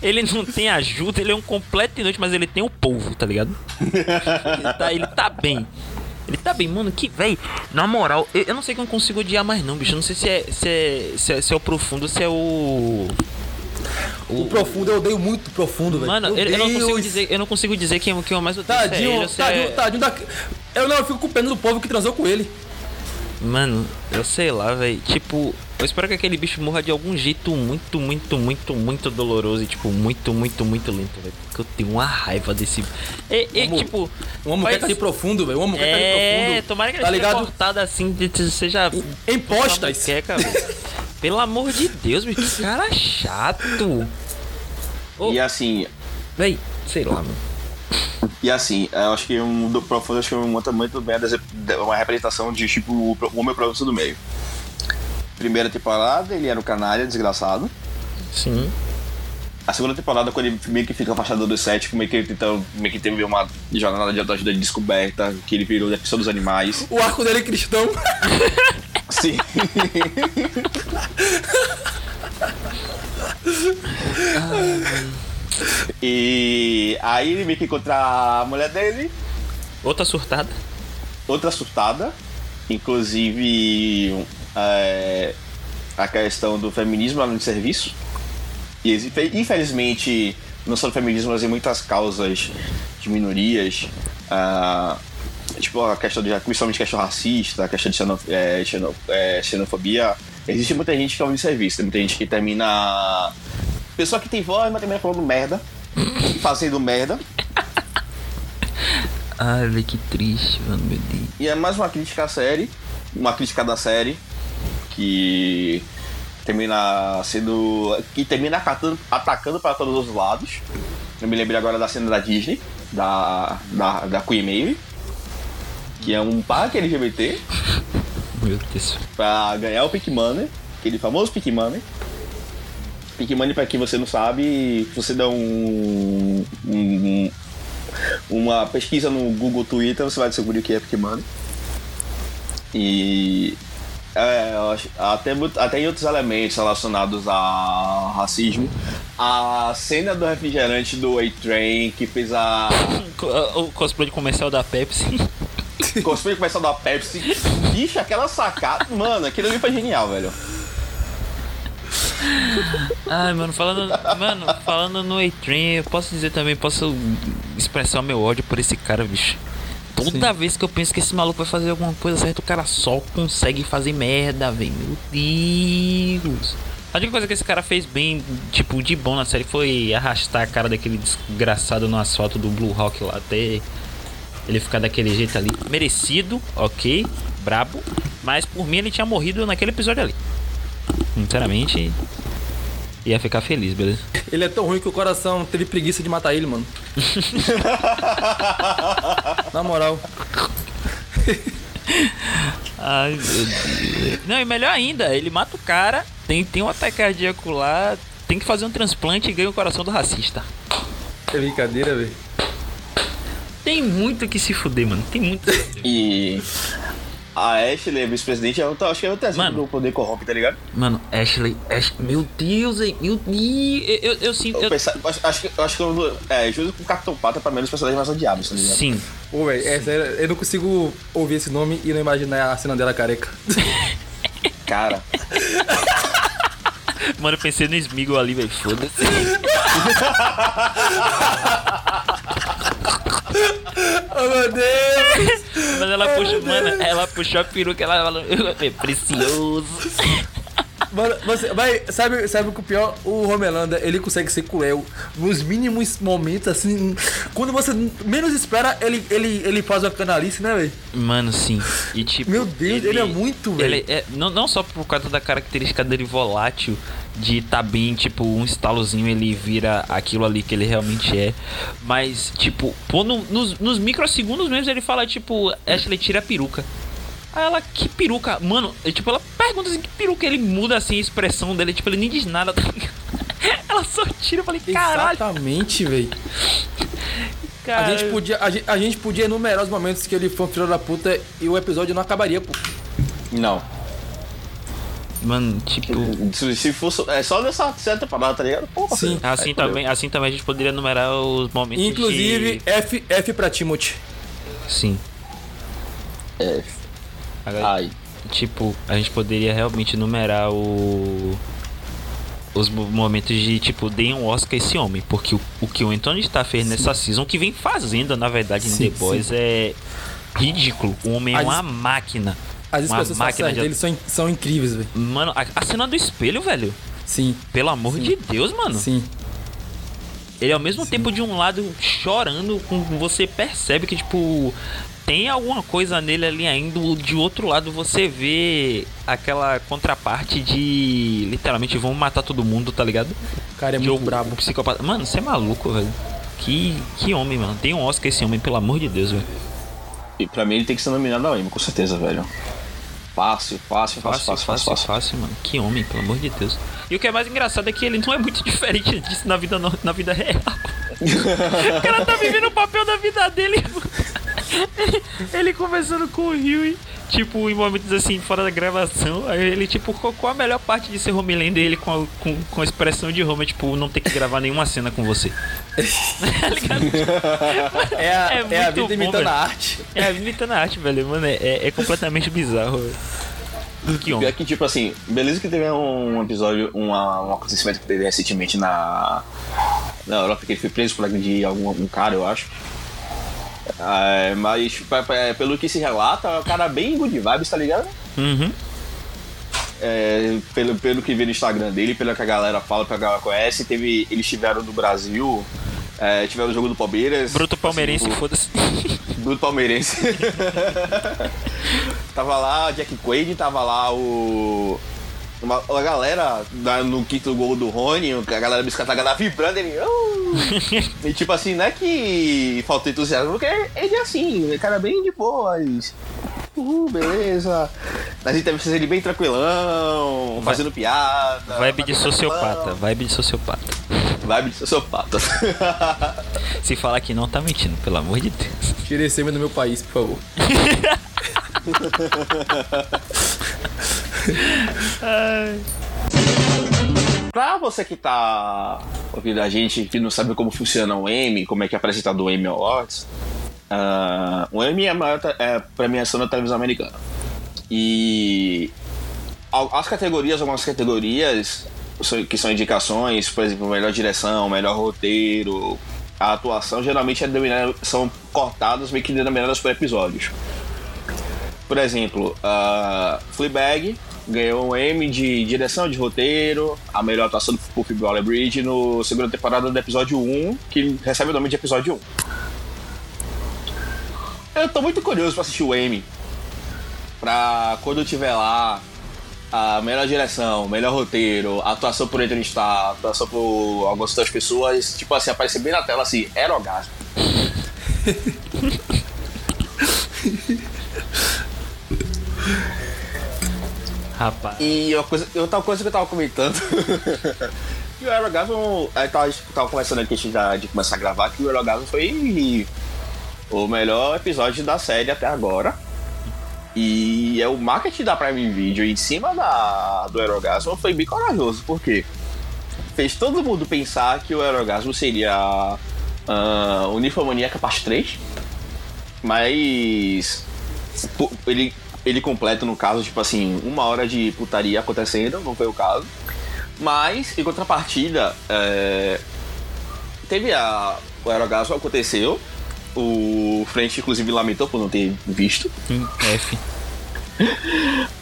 S2: ele não tem ajuda, ele é um completo inútil, mas ele tem o povo, tá ligado? Ele tá, ele tá bem. Ele tá bem, mano, que véi. Na moral, eu, eu não sei que eu não consigo odiar mais não, bicho. Eu não sei se é, se é, se é, se é o profundo, se é o.
S3: O profundo, eu odeio muito profundo, velho.
S2: Mano, eu, eu não consigo dizer, eu não consigo dizer quem, quem eu mais odeio. é
S3: Tadinho,
S2: ele ou se é-
S3: tadinho, tadinho da. Eu não, eu fico com pena do povo que transou com ele.
S2: Mano, eu sei lá, velho. Tipo, eu espero que aquele bicho morra de algum jeito muito, muito, muito, muito doloroso e, tipo, muito, muito, muito lento, velho. Porque eu tenho uma raiva desse. E, e,
S3: Vamos-
S2: tipo.
S3: O homem quer cair profundo, velho. O homem quer
S2: É,
S3: profundo.
S2: tomara que ele
S3: tá
S2: seja
S3: ligado?
S2: cortado assim, de- de- seja.
S3: Em postas.
S2: Queca, velho. Pelo amor de Deus, bicho, que cara chato. Ô,
S1: E assim,
S2: véi, sei lá, mano.
S1: E assim, eu acho que um do Profundo acho que monta muito bem a dese- uma representação de tipo o o homem profundo do meio. Primeira temporada, ele era um canalha desgraçado.
S2: Sim.
S1: A segunda temporada, quando ele meio que fica afastado do set, meio que ele tenta, meio que teve uma jornada de autoajuda de descoberta, que ele virou defensor dos animais.
S3: O arco dele é cristão.
S1: Sim. e aí ele meio que encontra a mulher dele,
S2: Outra surtada.
S1: outra surtada, inclusive é, a questão do feminismo lá no serviço. E infelizmente, não só do feminismo, mas em muitas causas de minorias. ah, tipo a questão de principalmente questão racista, a questão de é, é, xenofobia. Existe muita gente que é um serviço, tem muita gente que termina. Pessoa que tem voz, mas termina falando merda. fazendo merda.
S2: Ai, velho, que triste, mano, meu Deus.
S1: E é mais uma crítica à série, uma crítica da série, que termina sendo. que termina atacando, atacando para todos os lados. Eu me lembrei agora da cena da Disney, da, da, da Queen Maeve, que é um parque LGBT
S2: Meu Deus.
S1: para ganhar o Pick Money, aquele famoso Pick Money. Pick Money, para quem você não sabe, você dá um, um- uma pesquisa no Google Twitter, você vai descobrir o que é Pick Money. E É, até, até em outros elementos relacionados a racismo. A cena do refrigerante do A-Train que fez a
S2: O cosplay de comercial da Pepsi.
S1: cosplay comercial da Pepsi. Bicho, aquela sacada. Mano, aquilo ali foi genial, velho.
S2: Ai, mano, falando, mano, falando no A-Train, eu posso dizer também, posso expressar o meu ódio por esse cara, bicho. Toda vez que eu penso que esse maluco vai fazer alguma coisa certa, o cara só consegue fazer merda, velho. Meu Deus. A única coisa que esse cara fez bem, tipo, de bom na série foi arrastar a cara daquele desgraçado no asfalto do Blue Hawk lá até ele ficar daquele jeito ali. Merecido, ok, brabo. Mas por mim ele tinha morrido naquele episódio ali. Sinceramente, ia ficar feliz, beleza?
S3: Ele é tão ruim que o coração teve preguiça de matar ele, mano. Na moral.
S2: Ai, meu Deus. Não, e melhor ainda, ele mata o cara, tem, tem um ataque cardíaco lá, tem que fazer um transplante e ganha o coração do racista.
S3: É brincadeira, velho.
S2: Tem muito que se fuder, mano. Tem muito. que se fuder.
S1: E a Ashley, a vice-presidente, eu tô- acho que é o terceiro do poder corrompe, tá ligado?
S2: Mano, Ashley, Ashley, meu Deus, hein, meu Deus. Eu, eu, eu sinto.
S1: Eu,
S2: eu-
S1: pensa- acho, acho que, acho que eu, é, junto com o Capitão Pata, pra mim, os personagens mais odiados, tá ligado?
S2: Sim.
S3: Pô, velho, é sério, eu não consigo ouvir esse nome e não imaginar a cena dela careca.
S1: Cara,
S2: Mano, eu pensei no Smigol ali, velho. Foda-se.
S3: oh, meu Deus!
S2: Mas ela puxou, mano, ela puxou a peruca, ela falou, é precioso.
S3: Mano, você, vai, sabe, sabe o que o pior? O Homelanda, ele consegue ser cruel nos mínimos momentos, assim. Quando você menos espera, ele, ele, ele faz uma canalice, né, velho?
S2: Mano, sim. E tipo.
S3: Meu Deus, ele é muito, velho.
S2: Ele é, não, não só por causa da característica dele volátil, de tá bem, tipo, um estalozinho ele vira aquilo ali que ele realmente é. Mas, tipo, pô, no- nos, nos microsegundos mesmo ele fala, tipo, Ashley tira a peruca. Aí ela, que peruca? Mano, é, tipo, ela pergunta assim, que peruca? Ele muda assim a expressão dele, tipo, ele nem diz nada, tá ligado? Ela só tira, eu falei, caralho,
S3: Exatamente, velho. A gente, podia, a, gente, a gente podia enumerar os momentos que ele foi um filho da puta e o episódio não acabaria, pô.
S1: não.
S2: Mano, tipo.
S1: Se, se fosse. É só nessa certa temporada, tá ligado? Porra,
S3: Sim.
S2: Assim
S1: Aí,
S2: também, assim também a gente poderia enumerar os momentos
S3: Inclusive,
S2: de...
S3: F, F pra Timothy.
S2: Sim.
S1: É.
S2: Agora,
S1: Ai.
S2: Tipo, a gente poderia realmente enumerar o... Os mo- momentos de, tipo, deem um Oscar a esse homem. Porque o, o que o Anthony está fez nessa season, que vem fazendo, na verdade,
S3: Sim,
S2: em The Boys é ridículo. O homem é
S3: As-
S2: uma máquina.
S3: As expressões
S2: máquina de...
S3: dele são, são incríveis, velho.
S2: Mano, a, cena do espelho, velho.
S3: Sim,
S2: Pelo amor de Deus, mano.
S3: sim.
S2: Ele ao mesmo tempo de um lado chorando, com- você percebe que tipo tem alguma coisa nele ali ainda, de outro lado você vê aquela contraparte de literalmente vão matar todo mundo, tá ligado?
S3: O cara é
S2: De
S3: muito
S2: o-
S3: brabo.
S2: o psicopata. Mano, você é maluco, velho. Que, que homem, mano. Tem um Oscar esse homem, pelo amor de Deus, velho.
S1: E pra mim ele tem que ser nominado ao Emmy, com certeza, velho. Fácil, fácil, fácil,
S2: Fácil,
S1: fácil, fácil. fácil.
S2: fácil, mano. Que homem, pelo amor de Deus. E o que é mais engraçado é que ele não é muito diferente disso na vida, na vida real. o cara tá vivendo o papel da vida dele. ele conversando com o Rio, tipo, em momentos assim, fora da gravação. Aí ele, tipo, qual, qual a melhor parte de ser Homelander ele com a, com, com a expressão de Homer, tipo, não ter que gravar nenhuma cena com você.
S3: É a,
S2: É
S3: é a vida
S2: bom,
S3: imitando
S2: velho.
S3: a arte.
S2: É a vida na arte, velho. Mano, é, é- é completamente bizarro, velho. Que
S1: Pior
S2: homem.
S1: que, tipo assim, beleza que teve um episódio, uma, um acontecimento que teve recentemente na, na Europa, que ele foi preso por agredir algum, algum cara, eu acho. É, mas, pa- pelo que se relata, é um cara bem good vibes, tá ligado?
S2: Uhum.
S1: É, pelo, pelo que vê no Instagram dele, pelo que a galera fala, pelo que a galera conhece, teve, eles tiveram no Brasil, é, tiveram o jogo do Palmeiras.
S2: Bruto palmeirense,
S1: assim, o-
S2: foda-se.
S1: do palmeirense. tava lá Jack Quaid, tava lá o. Uma, a galera da- no quinto gol do Rony, a galera biscata galera vibrando, ele. "Oh!" e tipo assim, não é que faltou entusiasmo, porque ele é assim, ele é cara bem de boas. Uhul, beleza. Nas entrevistas ele bem tranquilão, fazendo piada.
S2: Vibe de sociopata, vibe de sociopata.
S1: Vibe de sociopata.
S2: Se falar que não, tá mentindo, pelo amor de Deus.
S3: Tire esse homem do meu país, por favor.
S1: Pra você que tá ouvindo a gente, que não sabe como funciona o Emmy, como é que é apresentado o Emmy Awards, uh, o Emmy é a maior é, premiação da televisão americana. E as categorias, algumas categorias que são indicações, por exemplo, melhor direção, melhor roteiro, a atuação, geralmente é são cortadas, meio que denominadas por episódios. Por exemplo, uh, Fleabag ganhou um M de direção de roteiro, a melhor atuação do Phoebe Waller-Bridge no segunda temporada do episódio 1, que recebe o nome de episódio 1. Eu tô muito curioso pra assistir o M. Pra quando eu tiver lá, a melhor direção, melhor roteiro, atuação por Anthony Starr, atuação por algumas outras pessoas, tipo assim, aparecer bem na tela assim, era orgasmo.
S2: Rapaz.
S1: E uma coisa, outra coisa que eu tava comentando. que o Aerogasmo. Aí tava, tava conversando aqui antes de, de começar a gravar que o Aerogasmo foi o melhor episódio da série até agora. E é o marketing da Prime Video em cima da, do Aerogasmo foi bem corajoso, porque fez todo mundo pensar que o Aerogasmo seria uh, Uniformaníaca parte 3, mas ele ele completa, no caso, tipo assim, uma hora de putaria acontecendo, não foi o caso. Mas, em contrapartida, é, teve a. O aerogasmo aconteceu. O Frente, inclusive, lamentou por não ter visto.
S2: Em F.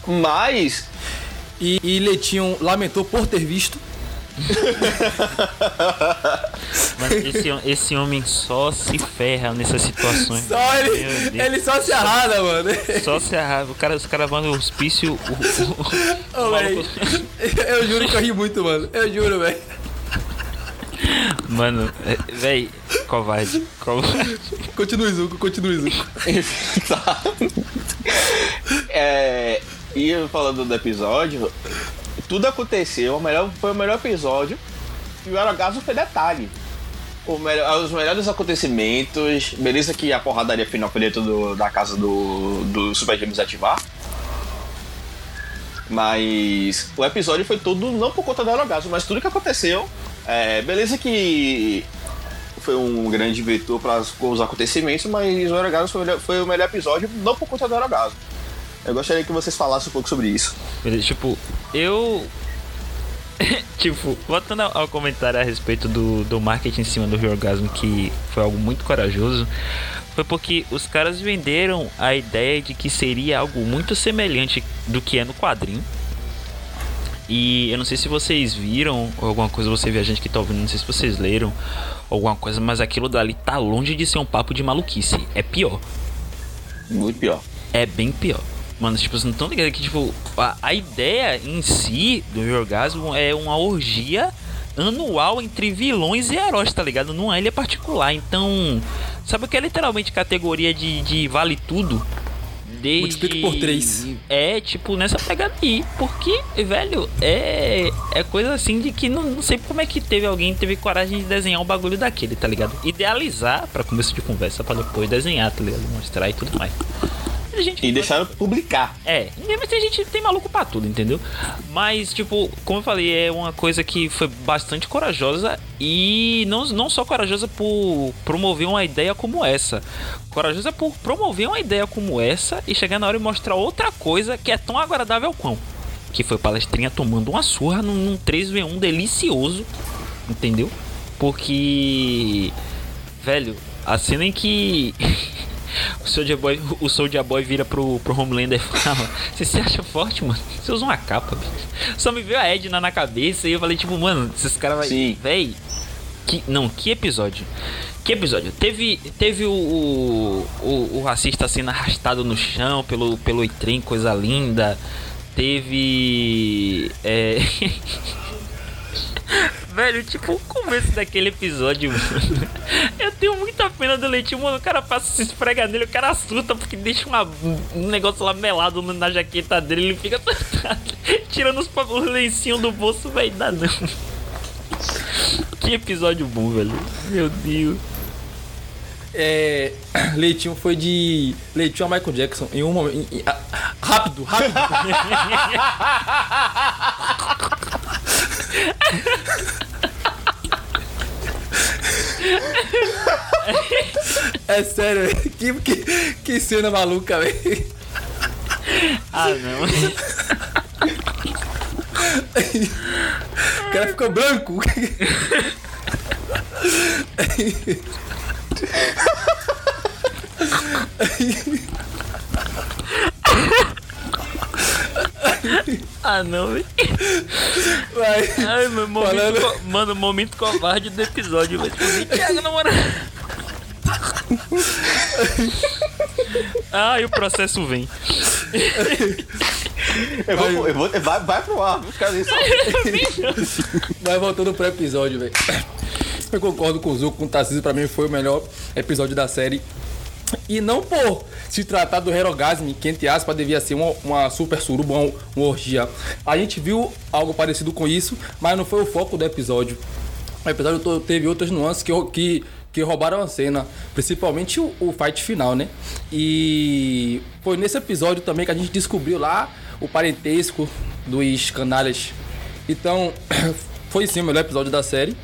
S1: Mas.
S3: E, e Letinho lamentou por ter visto.
S2: Mano, esse, esse homem só se ferra nessas situações.
S3: Só ele, ele só se arrada, mano.
S2: Só se arrada. O cara, os caras vão no hospício. O,
S3: o, o, maluco... Eu juro que eu ri muito, mano. Eu juro, velho.
S2: Mano, é, véi, covarde. Covarde.
S3: Continue, Zuko, continue, Zuko.
S1: tá. É, e falando do episódio, tudo aconteceu, o melhor, foi o melhor episódio. E o Aerogaso foi detalhe. O melhor, os melhores acontecimentos. Beleza que a porradaria final foi dentro do, da casa do, do Super James ativar. Mas o episódio foi todo não por conta do Aerogaso, mas tudo que aconteceu. É, beleza que foi um grande vetor para os acontecimentos, mas o Aerogaso foi, foi, o melhor episódio não por conta do Aerogaso. Eu gostaria que vocês falassem um pouco sobre isso.
S2: Tipo, eu. tipo, voltando ao comentário a respeito do, do marketing em cima do Reorgasmo, que foi algo muito corajoso, foi porque os caras venderam a ideia de que seria algo muito semelhante do que é no quadrinho. E eu não sei se vocês viram, ou alguma coisa, você viajante que tá ouvindo, não sei se vocês leram, alguma coisa, mas aquilo dali tá longe de ser um papo de maluquice. É pior.
S1: Muito pior.
S2: É bem pior. Mano, tipo, vocês não estão ligados que, tipo, a, a ideia em si do orgasmo é uma orgia anual entre vilões e heróis, tá ligado? Numa ilha particular. Então, sabe o que é literalmente categoria de, de vale tudo?
S3: Desde... Multiplica por três.
S2: É, tipo, nessa pegada aí. Porque, velho, é, é coisa assim de que não, não sei como é que teve alguém teve coragem de desenhar um bagulho daquele, tá ligado? Idealizar para começo de conversa, para depois desenhar, tá ligado? Mostrar e tudo mais.
S1: Gente, e deixaram publicar.
S2: É, mas tem gente, tem maluco pra tudo, entendeu? Mas, tipo, como eu falei, é uma coisa que foi bastante corajosa e não, não só corajosa por promover uma ideia como essa. Corajosa por promover uma ideia como essa e chegar na hora e mostrar outra coisa que é tão agradável quão. Que foi palestrinha tomando uma surra num, num 3v1 delicioso, entendeu? Porque, velho, a cena em que O Soldier Boy, o Soldier Boy vira pro, pro Homelander e fala: Você se acha forte, mano? Você usa uma capa, bicho. Só me veio a Edna na cabeça e eu falei, tipo, mano, esses caras vai.
S1: Sim.
S2: Véi. Que, não, que episódio. Que episódio? Teve, teve o, o, o racista sendo arrastado no chão pelo, pelo trem, coisa linda. Teve. É. Velho, tipo, o começo daquele episódio, mano. Eu tenho muita pena do Leitinho, mano. O cara passa se esfrega nele, o cara assusta porque deixa uma, um negócio lá melado na jaqueta dele. Ele fica tirando os, os lencinhos do bolso, velho. Dá não. Que episódio bom, velho. Meu Deus.
S3: É, Leitinho foi de Leitinho a Michael Jackson em um momento. Em, a, rápido, rápido. É sério, que, que, que cena maluca, velho.
S2: Ah, não.
S3: O cara ficou branco.
S2: Ah, não, velho.
S3: Vai.
S2: Ai, meu momento.
S3: Falando-
S2: co- Mano, momento covarde do episódio, velho. Tipo, Thiago, na moral. Ah, e o processo vem.
S1: Eu vou, eu vou, vai, vai pro ar, nem sabem.
S3: Vai voltando pro episódio, velho. Eu concordo com o Zuko, com o Tarcísio, pra mim foi o melhor episódio da série. E não por se tratar do Herogasm, que entre aspas devia ser uma, uma super suruba, uma, uma orgia. A gente viu algo parecido com isso, mas não foi o foco do episódio. O episódio teve outras nuances que, que, que roubaram a cena, principalmente o, o fight final, né? E foi nesse episódio também que a gente descobriu lá o parentesco dos canalhas. Então, foi sim o melhor episódio da série.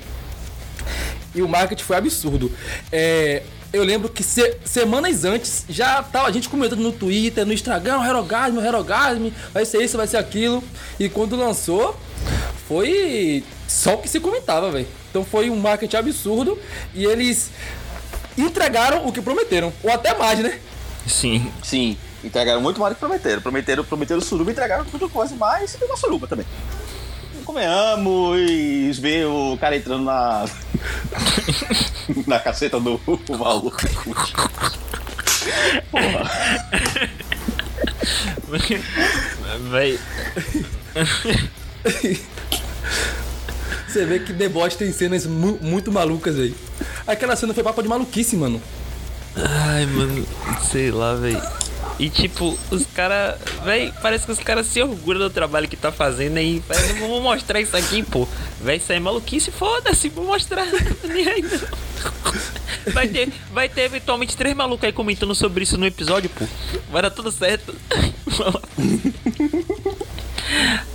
S3: E o marketing foi absurdo. É, eu lembro que se- semanas antes já tava a gente comentando no Twitter, no Instagram, Herogasmo, Herogasmo, vai ser isso, vai ser aquilo. E quando lançou, foi só o que se comentava, velho. Então foi um marketing absurdo e eles entregaram o que prometeram, ou até mais, né?
S2: Sim.
S1: Sim, entregaram muito mais do que prometeram. Prometeram, prometeram suruba e entregaram muita coisa mais e uma suruba também. Convenhamos e ver o cara entrando na. na caceta do maluco. Porra.
S2: Véi.
S3: Você vê que The Boys tem cenas mu- muito malucas aí. Aquela cena foi papo de maluquice, mano.
S2: Ai, mano, sei lá, véi. E tipo, os caras, véi, parece que os caras se orgulham do trabalho que tá fazendo aí. Véi, não vou mostrar isso aqui, pô. Véi, isso aí é maluquice, foda-se, vou mostrar. Nem aí, não. Vai ter, vai ter eventualmente três malucos aí comentando sobre isso no episódio, pô. Vai dar tudo certo.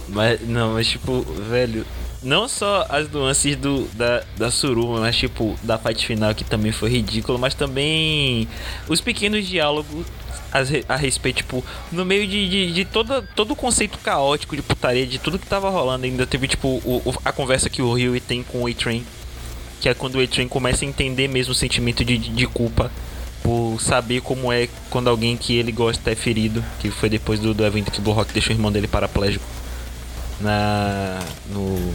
S2: Mas, não, mas tipo, velho, não só as nuances do, da, da suruba, mas tipo, da fight final que também foi ridículo, mas também os pequenos diálogos a respeito, tipo, no meio de, de, de toda, todo o conceito caótico de putaria, de tudo que tava rolando, ainda teve, tipo, o, a conversa que o Ryu tem com o A-Train, que é quando o A-Train começa a entender mesmo o sentimento de, de, de culpa por saber como é quando alguém que ele gosta é ferido, que foi depois do, do evento que o Blue Rock deixou o irmão dele paraplégico na no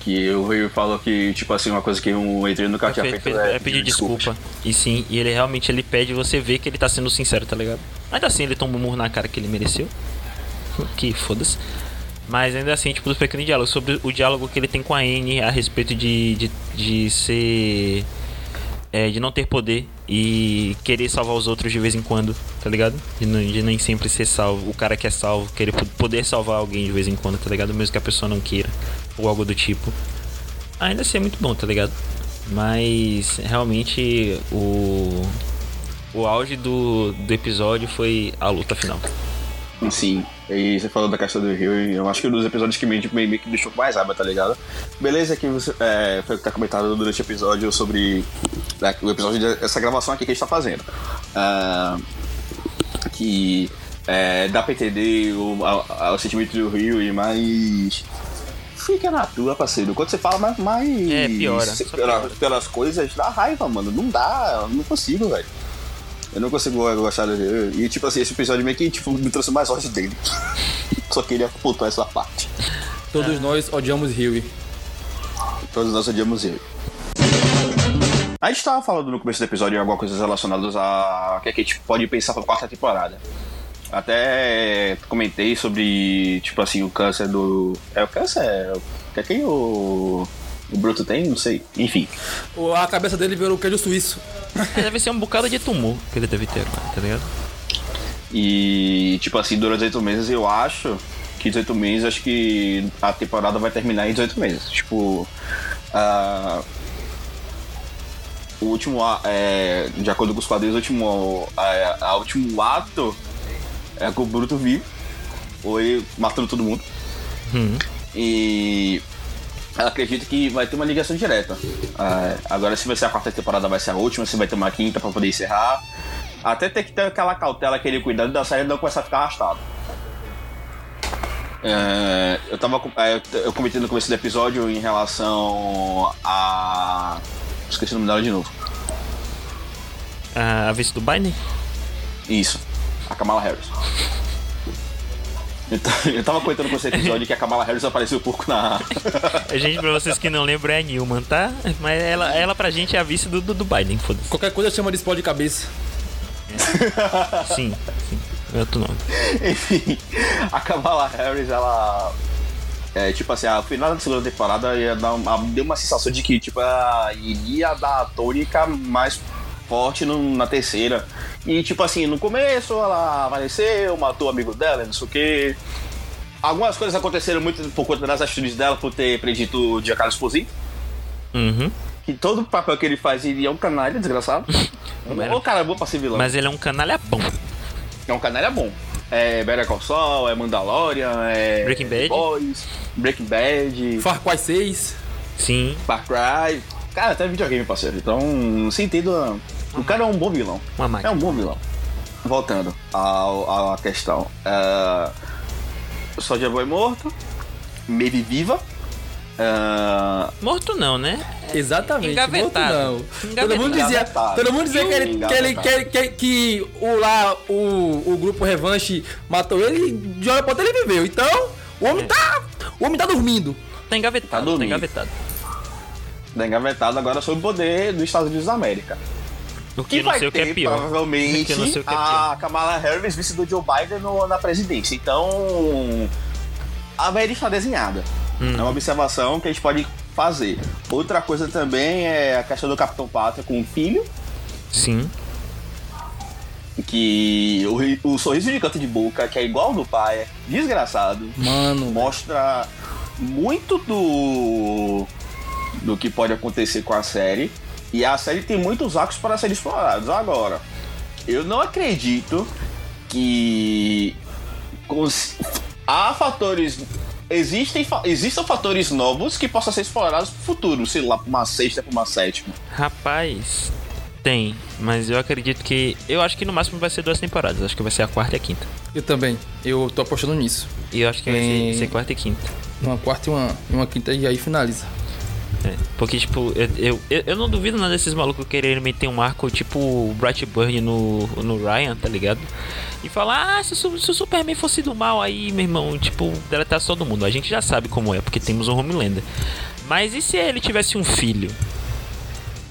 S1: Que o Rio falou que, tipo assim, uma coisa que um Adriano nunca tinha
S2: é,
S1: feito
S2: pe- é pedir desculpa. E sim, e ele realmente ele pede você ver que ele tá sendo sincero, tá ligado? Ainda assim ele toma um murro na cara que ele mereceu. que foda-se. Mas ainda assim, tipo, os pequenos diálogos sobre o diálogo que ele tem com a Anne a respeito de, de, de ser. é, de não ter poder e querer salvar os outros de vez em quando, tá ligado? De, não- de nem sempre ser salvo. O cara que é salvo, querer po- poder salvar alguém de vez em quando, tá ligado? Mesmo que a pessoa não queira. Ou algo do tipo. Ainda assim é muito bom, tá ligado? Mas realmente o. O auge do, do episódio foi a luta final.
S1: Sim, e você falou da questão do Rio, e eu acho que um dos episódios que me, meio que deixou mais raiva, tá ligado? Beleza que você, é, foi o que tá comentado durante o episódio sobre né, o episódio dessa gravação aqui que a gente tá fazendo. Ah, que é, dá pra entender o, a- a- o sentimento do Rio, e mais. Fica na tua, parceiro. Quando você fala mais. mais
S2: É, piora. Só
S1: pela-
S2: piora.
S1: pelas coisas, dá raiva, mano. Não dá, eu não consigo, velho. Eu não consigo gostar dele. E tipo assim, esse episódio meio que tipo, me trouxe mais ódio dele. Só queria pontuar essa parte.
S3: Todos nós odiamos Huey.
S1: Todos nós odiamos ele. A gente tava falando no começo do episódio algumas coisas relacionadas a o que, é que a gente pode pensar pra quarta temporada. Até comentei sobre, tipo assim, o câncer do. É o câncer? O que é que o. O Bruto tem? Não sei. Enfim.
S3: A cabeça dele virou queijo suíço.
S2: É, Deve ser um bocado de tumor que ele deve ter agora, tá ligado?
S1: E, tipo assim, durante 18 meses eu acho que 18 meses, acho que a temporada vai terminar em 18 meses. Tipo, ah, o último, é, de acordo com os quadrinhos, o último, a, a último ato é com o Bruto vivo. Ou ele matando todo mundo.
S2: Hum.
S1: E ela acredita que vai ter uma ligação direta. É, agora, se vai ser a quarta temporada, vai ser a última, se vai ter uma quinta pra poder encerrar. Até ter que ter aquela cautela, aquele cuidado da série não começar a ficar arrastado. É, eu tava é, eu- eu comentei no começo do episódio em relação a. Esqueci o nome dela de novo.
S2: A, a vice do Biden?
S1: Isso, a Kamala Harris. Eu ta- Eu tava comentando com esse episódio que a Kamala Harris apareceu um pouco na.
S2: Gente, pra vocês que não lembram, é a Newman, tá? Mas ela, ela pra gente é a vice do, do, do Biden, foda-se.
S3: Qualquer coisa chama de explode cabeça.
S2: Sim, sim. É outro nome.
S1: Enfim, a Kamala Harris, ela. É, tipo assim, a final da segunda temporada ia dar uma, deu uma sensação de que, tipo, ela iria dar a tônica mais forte no- na terceira. E, tipo assim, no começo ela apareceu, matou o amigo dela, não sei o quê. Algumas coisas aconteceram muito por conta das atitudes dela, por ter predito o Giancarlo Esposito.
S2: Uhum.
S1: Que todo papel que ele faz, ele é um canalha, desgraçado. O cara é bom pra ser vilão.
S2: Mas ele é um canalha bom.
S1: É um canalha bom. É Better Call Saul, é Mandalorian, é...
S2: Breaking Bad.
S1: Boys, Breaking Bad,
S3: Far Cry 6.
S2: Sim,
S1: Far Cry. Cara, até videogame, parceiro. Então, a- O cara é um bom vilão.
S2: uma
S1: É
S2: máquina.
S1: um bom vilão. Voltando ao- à questão. É... Soulja Boy morto. Maeve viva. É...
S2: Morto não, né?
S3: Exatamente.
S2: Engavetado.
S3: Morto não. Todo
S2: Engavetado.
S3: mundo dizia, todo mundo dizia que, ele, que, ele, que, ele- que, que o, lá, o, o grupo Revanche matou ele e de hora pra outra ele viveu. Então, o homem tá. O homem tá dormindo.
S2: Tá engavetado,
S1: Tá
S2: tá,
S1: dormindo.
S2: engavetado.
S1: Da engavetado agora sob o poder dos Estados Unidos da América.
S2: O que eu não
S1: vai
S2: sei o que é
S1: ter,
S2: pior.
S1: Provavelmente
S2: Que não sei o que é pior.
S1: a Kamala Harris, vice do Joe Biden no- na presidência. Então, a Mary está desenhada.
S2: Hum.
S1: É uma observação que a gente pode fazer. Outra coisa também é a questão do Capitão Pátria com o filho,
S2: Sim.
S1: que o, o sorriso de canto de boca, que é igual ao do pai, é desgraçado.
S3: Mano,
S1: Mostra muito do do que pode acontecer com a série. E a série tem muitos arcos para serem explorados. Agora, eu não acredito que cons- há fatores. Existem, fa- existam fatores novos que possam ser explorados no futuro, sei lá, pra uma sexta, pra uma sétima.
S2: Rapaz, tem. Mas eu acredito que. Eu acho que no máximo vai ser duas temporadas. Acho que vai ser a quarta e a quinta.
S3: eu também. Eu tô apostando nisso.
S2: E eu acho que vai ser, ser quarta e quinta.
S3: Uma quarta e uma, e uma quinta e aí finaliza.
S2: É, porque, tipo, eu, eu, eu- não duvido nada desses malucos quererem meter um arco tipo o Brightburn no, no Ryan, tá ligado? E falar, ah, se, se o Superman fosse do mal aí, meu irmão, tipo, deletar todo mundo. A gente já sabe como é, porque temos um Homelander. Mas e se ele tivesse um filho?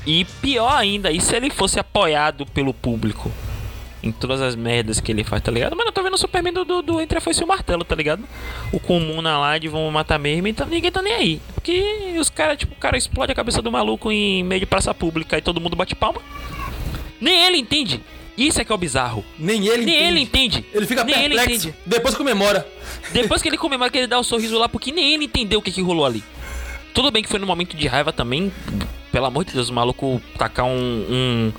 S2: E pior ainda, e se ele fosse apoiado pelo público? Em todas as merdas que ele faz, tá ligado? Mano, eu tô vendo o Superman do, do, do Entre a Foice e o Martelo, tá ligado? O comum na lá de vão matar mesmo, então ninguém tá nem aí. Porque os caras, tipo, o cara explode a cabeça do maluco em meio de praça pública e todo mundo bate palma. Nem ele entende. Isso é que é o bizarro.
S3: Nem ele
S2: Nem
S3: entende.
S2: ele entende.
S3: Ele fica
S2: nem ele
S3: perplexo.
S2: entende.
S3: Depois comemora.
S2: Depois que ele comemora que ele dá o sorriso lá, porque nem ele entendeu o que, que rolou ali. Tudo bem que foi no momento de raiva também. Pelo amor de Deus, o maluco tacar um, um-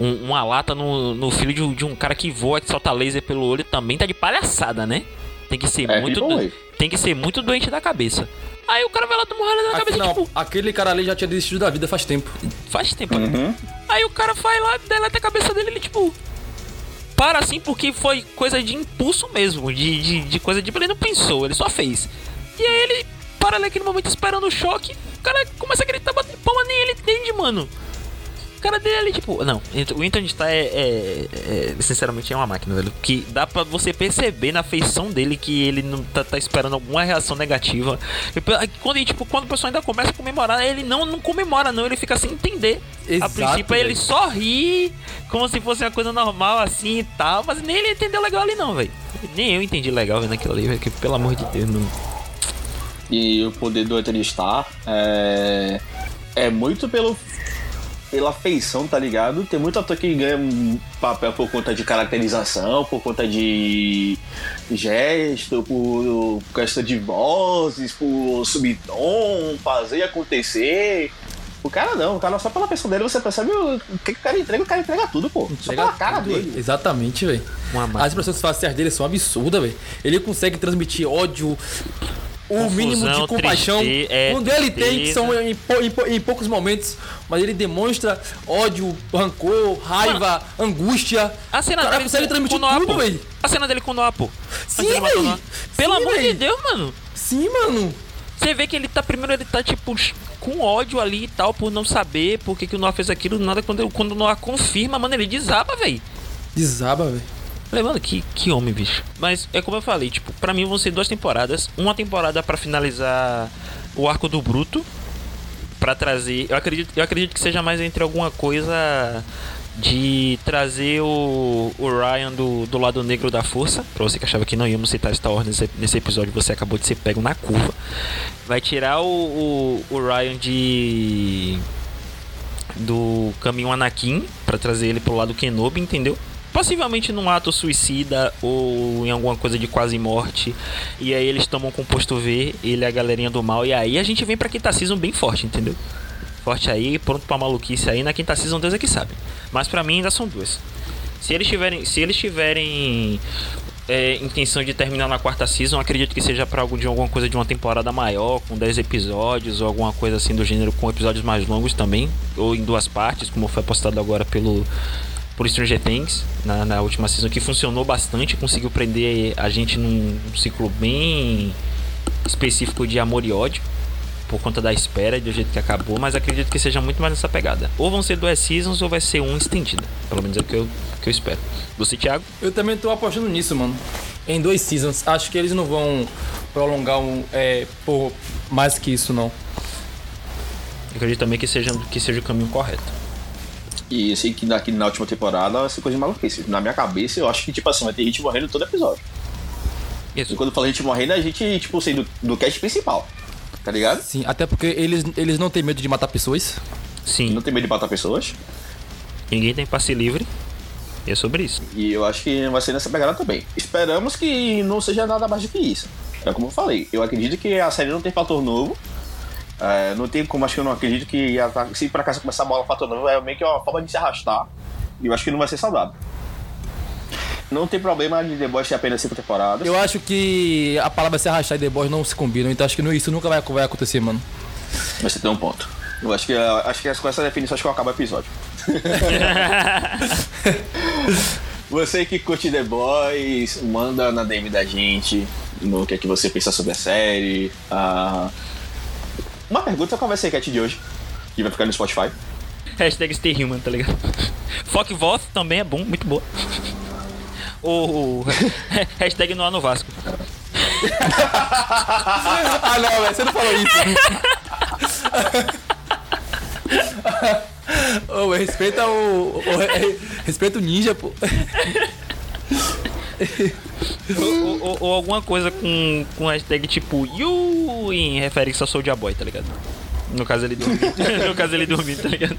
S2: um- uma lata no, no filho de, um- de um cara que voa, que solta laser pelo olho também tá de palhaçada, né? Tem que ser
S1: É,
S2: muito. Do- tem que ser muito doente da cabeça. Aí o cara vai lá tomar uma na
S3: Aqui,
S2: cabeça,
S3: não,
S2: tipo,
S3: aquele cara ali já tinha desistido da vida faz tempo.
S2: faz tempo.
S1: Uhum.
S2: Aí o cara vai lá, deleta a cabeça dele, ele tipo. Para assim porque foi coisa de impulso mesmo, de, de, de coisa de. Ele não pensou, ele só fez. E aí ele para ali naquele momento esperando o choque, o cara começa a gritar, bater palma, nem ele entende, mano. O cara dele ali, tipo. Não, o Anthony Starr é, é, é- Sinceramente, é uma máquina, velho. Que dá pra você perceber na feição dele que ele não tá, tá esperando alguma reação negativa. E, Quando, tipo, quando o pessoal ainda começa a comemorar, ele não, não comemora, não. Ele fica sem entender. a
S3: Exato,
S2: princípio, ele
S3: velho.
S2: só ri, como se fosse uma coisa normal assim e tal. Mas nem ele entendeu legal ali, não, velho. Nem eu entendi legal vendo aquilo ali, velho. Que pelo amor de Deus, não.
S1: E o poder do Anthony Starr é, é muito pelo pela feição, tá ligado? Tem muito ator que ganha papel por conta de caracterização, por conta de gesto, por questão de vozes, por subtom, fazer acontecer. O cara não, o cara só pela pessoa dele você percebe o que, o cara entrega, o cara entrega tudo, pô. Só
S3: Entrega
S1: pela cara
S3: tudo,
S1: dele.
S3: Exatamente, velho. As expressões faciais dele são absurdas, velho. Ele consegue transmitir ódio, o
S2: Confusão,
S3: mínimo de compaixão.
S2: triste- é,
S3: quando ele tem, que
S2: tristeza.
S3: são em, em em poucos momentos, mas ele demonstra ódio, rancor, raiva, angústia.
S2: A cena
S3: o cara
S2: dele
S3: transmitir
S2: Noah,
S3: tudo, velho.
S2: A cena dele com o Noah, pô.
S3: Sim,
S2: o. Noah. Pelo
S3: Sim,
S2: amor de
S3: véi.
S2: Deus, mano.
S3: Sim, mano.
S2: Você vê que ele tá, primeiro ele tá, tipo, com ódio ali e tal, por não saber por que, que o Noah fez aquilo. Nada, quando, quando o Noah confirma, mano, ele desaba, velho.
S3: Desaba, velho.
S2: Mano, que, que homem, bicho. Mas é como eu falei, tipo, pra mim vão ser duas temporadas. Uma temporada pra finalizar o arco do Bruto. Pra trazer. Eu acredito, eu acredito que seja mais entre alguma coisa de trazer o, o Ryan do, do lado negro da força. Pra você que achava que não íamos citar Star Wars nesse, nesse episódio, você acabou de ser pego na curva. Vai tirar o, o, o Ryan de. do caminho Anakin. Pra trazer ele pro lado Kenobi, entendeu? Possivelmente num ato suicida ou em alguma coisa de quase morte. E aí eles tomam composto V, ele é a galerinha do mal. E aí a gente vem pra quinta season bem forte, entendeu? Forte aí, pronto pra maluquice aí. Na quinta season, Deus é que sabe. Mas pra mim ainda são duas. Se eles tiverem, se eles tiverem é, intenção de terminar na quarta season, acredito que seja pra algo de alguma coisa de uma temporada maior, com 10 episódios ou alguma coisa assim do gênero, com episódios mais longos também, ou em duas partes, como foi apostado agora pelo por Stranger Things na, na última season, que funcionou bastante, conseguiu prender a gente num ciclo bem específico de amor e ódio. Por conta da espera e do jeito que acabou, mas acredito que seja muito mais nessa pegada. Ou vão ser duas seasons ou vai ser um estendida. Pelo menos é o que eu, que eu espero. Você, Thiago?
S3: Eu também tô apostando nisso, mano. Em dois seasons. Acho que eles não vão prolongar um, é, por mais que isso, não.
S2: Eu acredito também que seja, que seja o caminho correto.
S1: E eu sei que aqui na última temporada vai ser coisa de maluquice. Na minha cabeça, eu acho que, tipo assim, vai ter gente morrendo todo episódio.
S2: Isso.
S1: E quando eu falo gente morrendo, a gente, tipo, sei, do, do cast principal. Tá ligado?
S3: Sim, até porque eles, eles não têm medo de matar pessoas.
S2: Sim,
S1: Não tem medo de matar pessoas.
S2: ninguém tem passe livre. E é sobre isso.
S1: E eu acho que vai ser nessa pegada também. Esperamos que não seja nada mais do que isso. É como eu falei, eu acredito que a série não tem fator novo. É, não tem como, acho que eu não acredito que a- se por acaso começar a bola fator novo, é meio que uma forma de se arrastar. E eu acho que não vai ser saudável. Não tem problema de ter apenas cinco temporadas.
S3: Eu acho que a palavra se arrastar e The Boys não se combinam, então acho que isso nunca vai, vai acontecer, mano.
S1: Mas você tem um ponto. Eu acho que, acho que com essa definição acho que eu acabo o episódio. você que curte The Boys, manda na DM da gente no que é que você pensa sobre a série. Ah, Uma pergunta qual vai ser a enquete de hoje? Que vai ficar no Spotify.
S2: Hashtag Stay Human, tá ligado? Foque Voz também é bom, muito boa. O hashtag não há no Vasco.
S3: ah, não, velho, você não falou isso. Velho, respeita o, o- re- Respeita o ninja, pô.
S2: Ou, ou- ou alguma coisa com, com hashtag tipo You em referência ao Soulja Boy, tá ligado? No caso ele dormir. no caso ele dormir, tá ligado?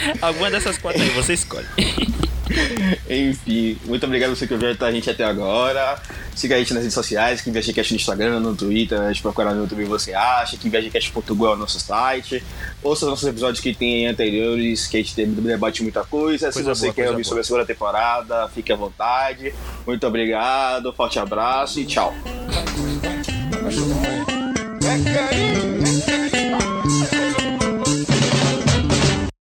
S2: Alguma dessas quatro aí, você escolhe.
S1: Enfim, muito obrigado a você que ouviu a gente até agora. Siga a gente nas redes sociais, que ViagemCast no Instagram, no Twitter, a gente procurar no YouTube você acha, que ViagemCast Portugal é o nosso site. Ouça os nossos episódios que tem anteriores, que a gente tem debate muita coisa. Se
S2: Coisa
S1: você
S2: boa,
S1: quer ouvir
S2: boa.
S1: sobre a segunda temporada, fique à vontade. Muito obrigado, forte abraço e tchau.
S4: That guy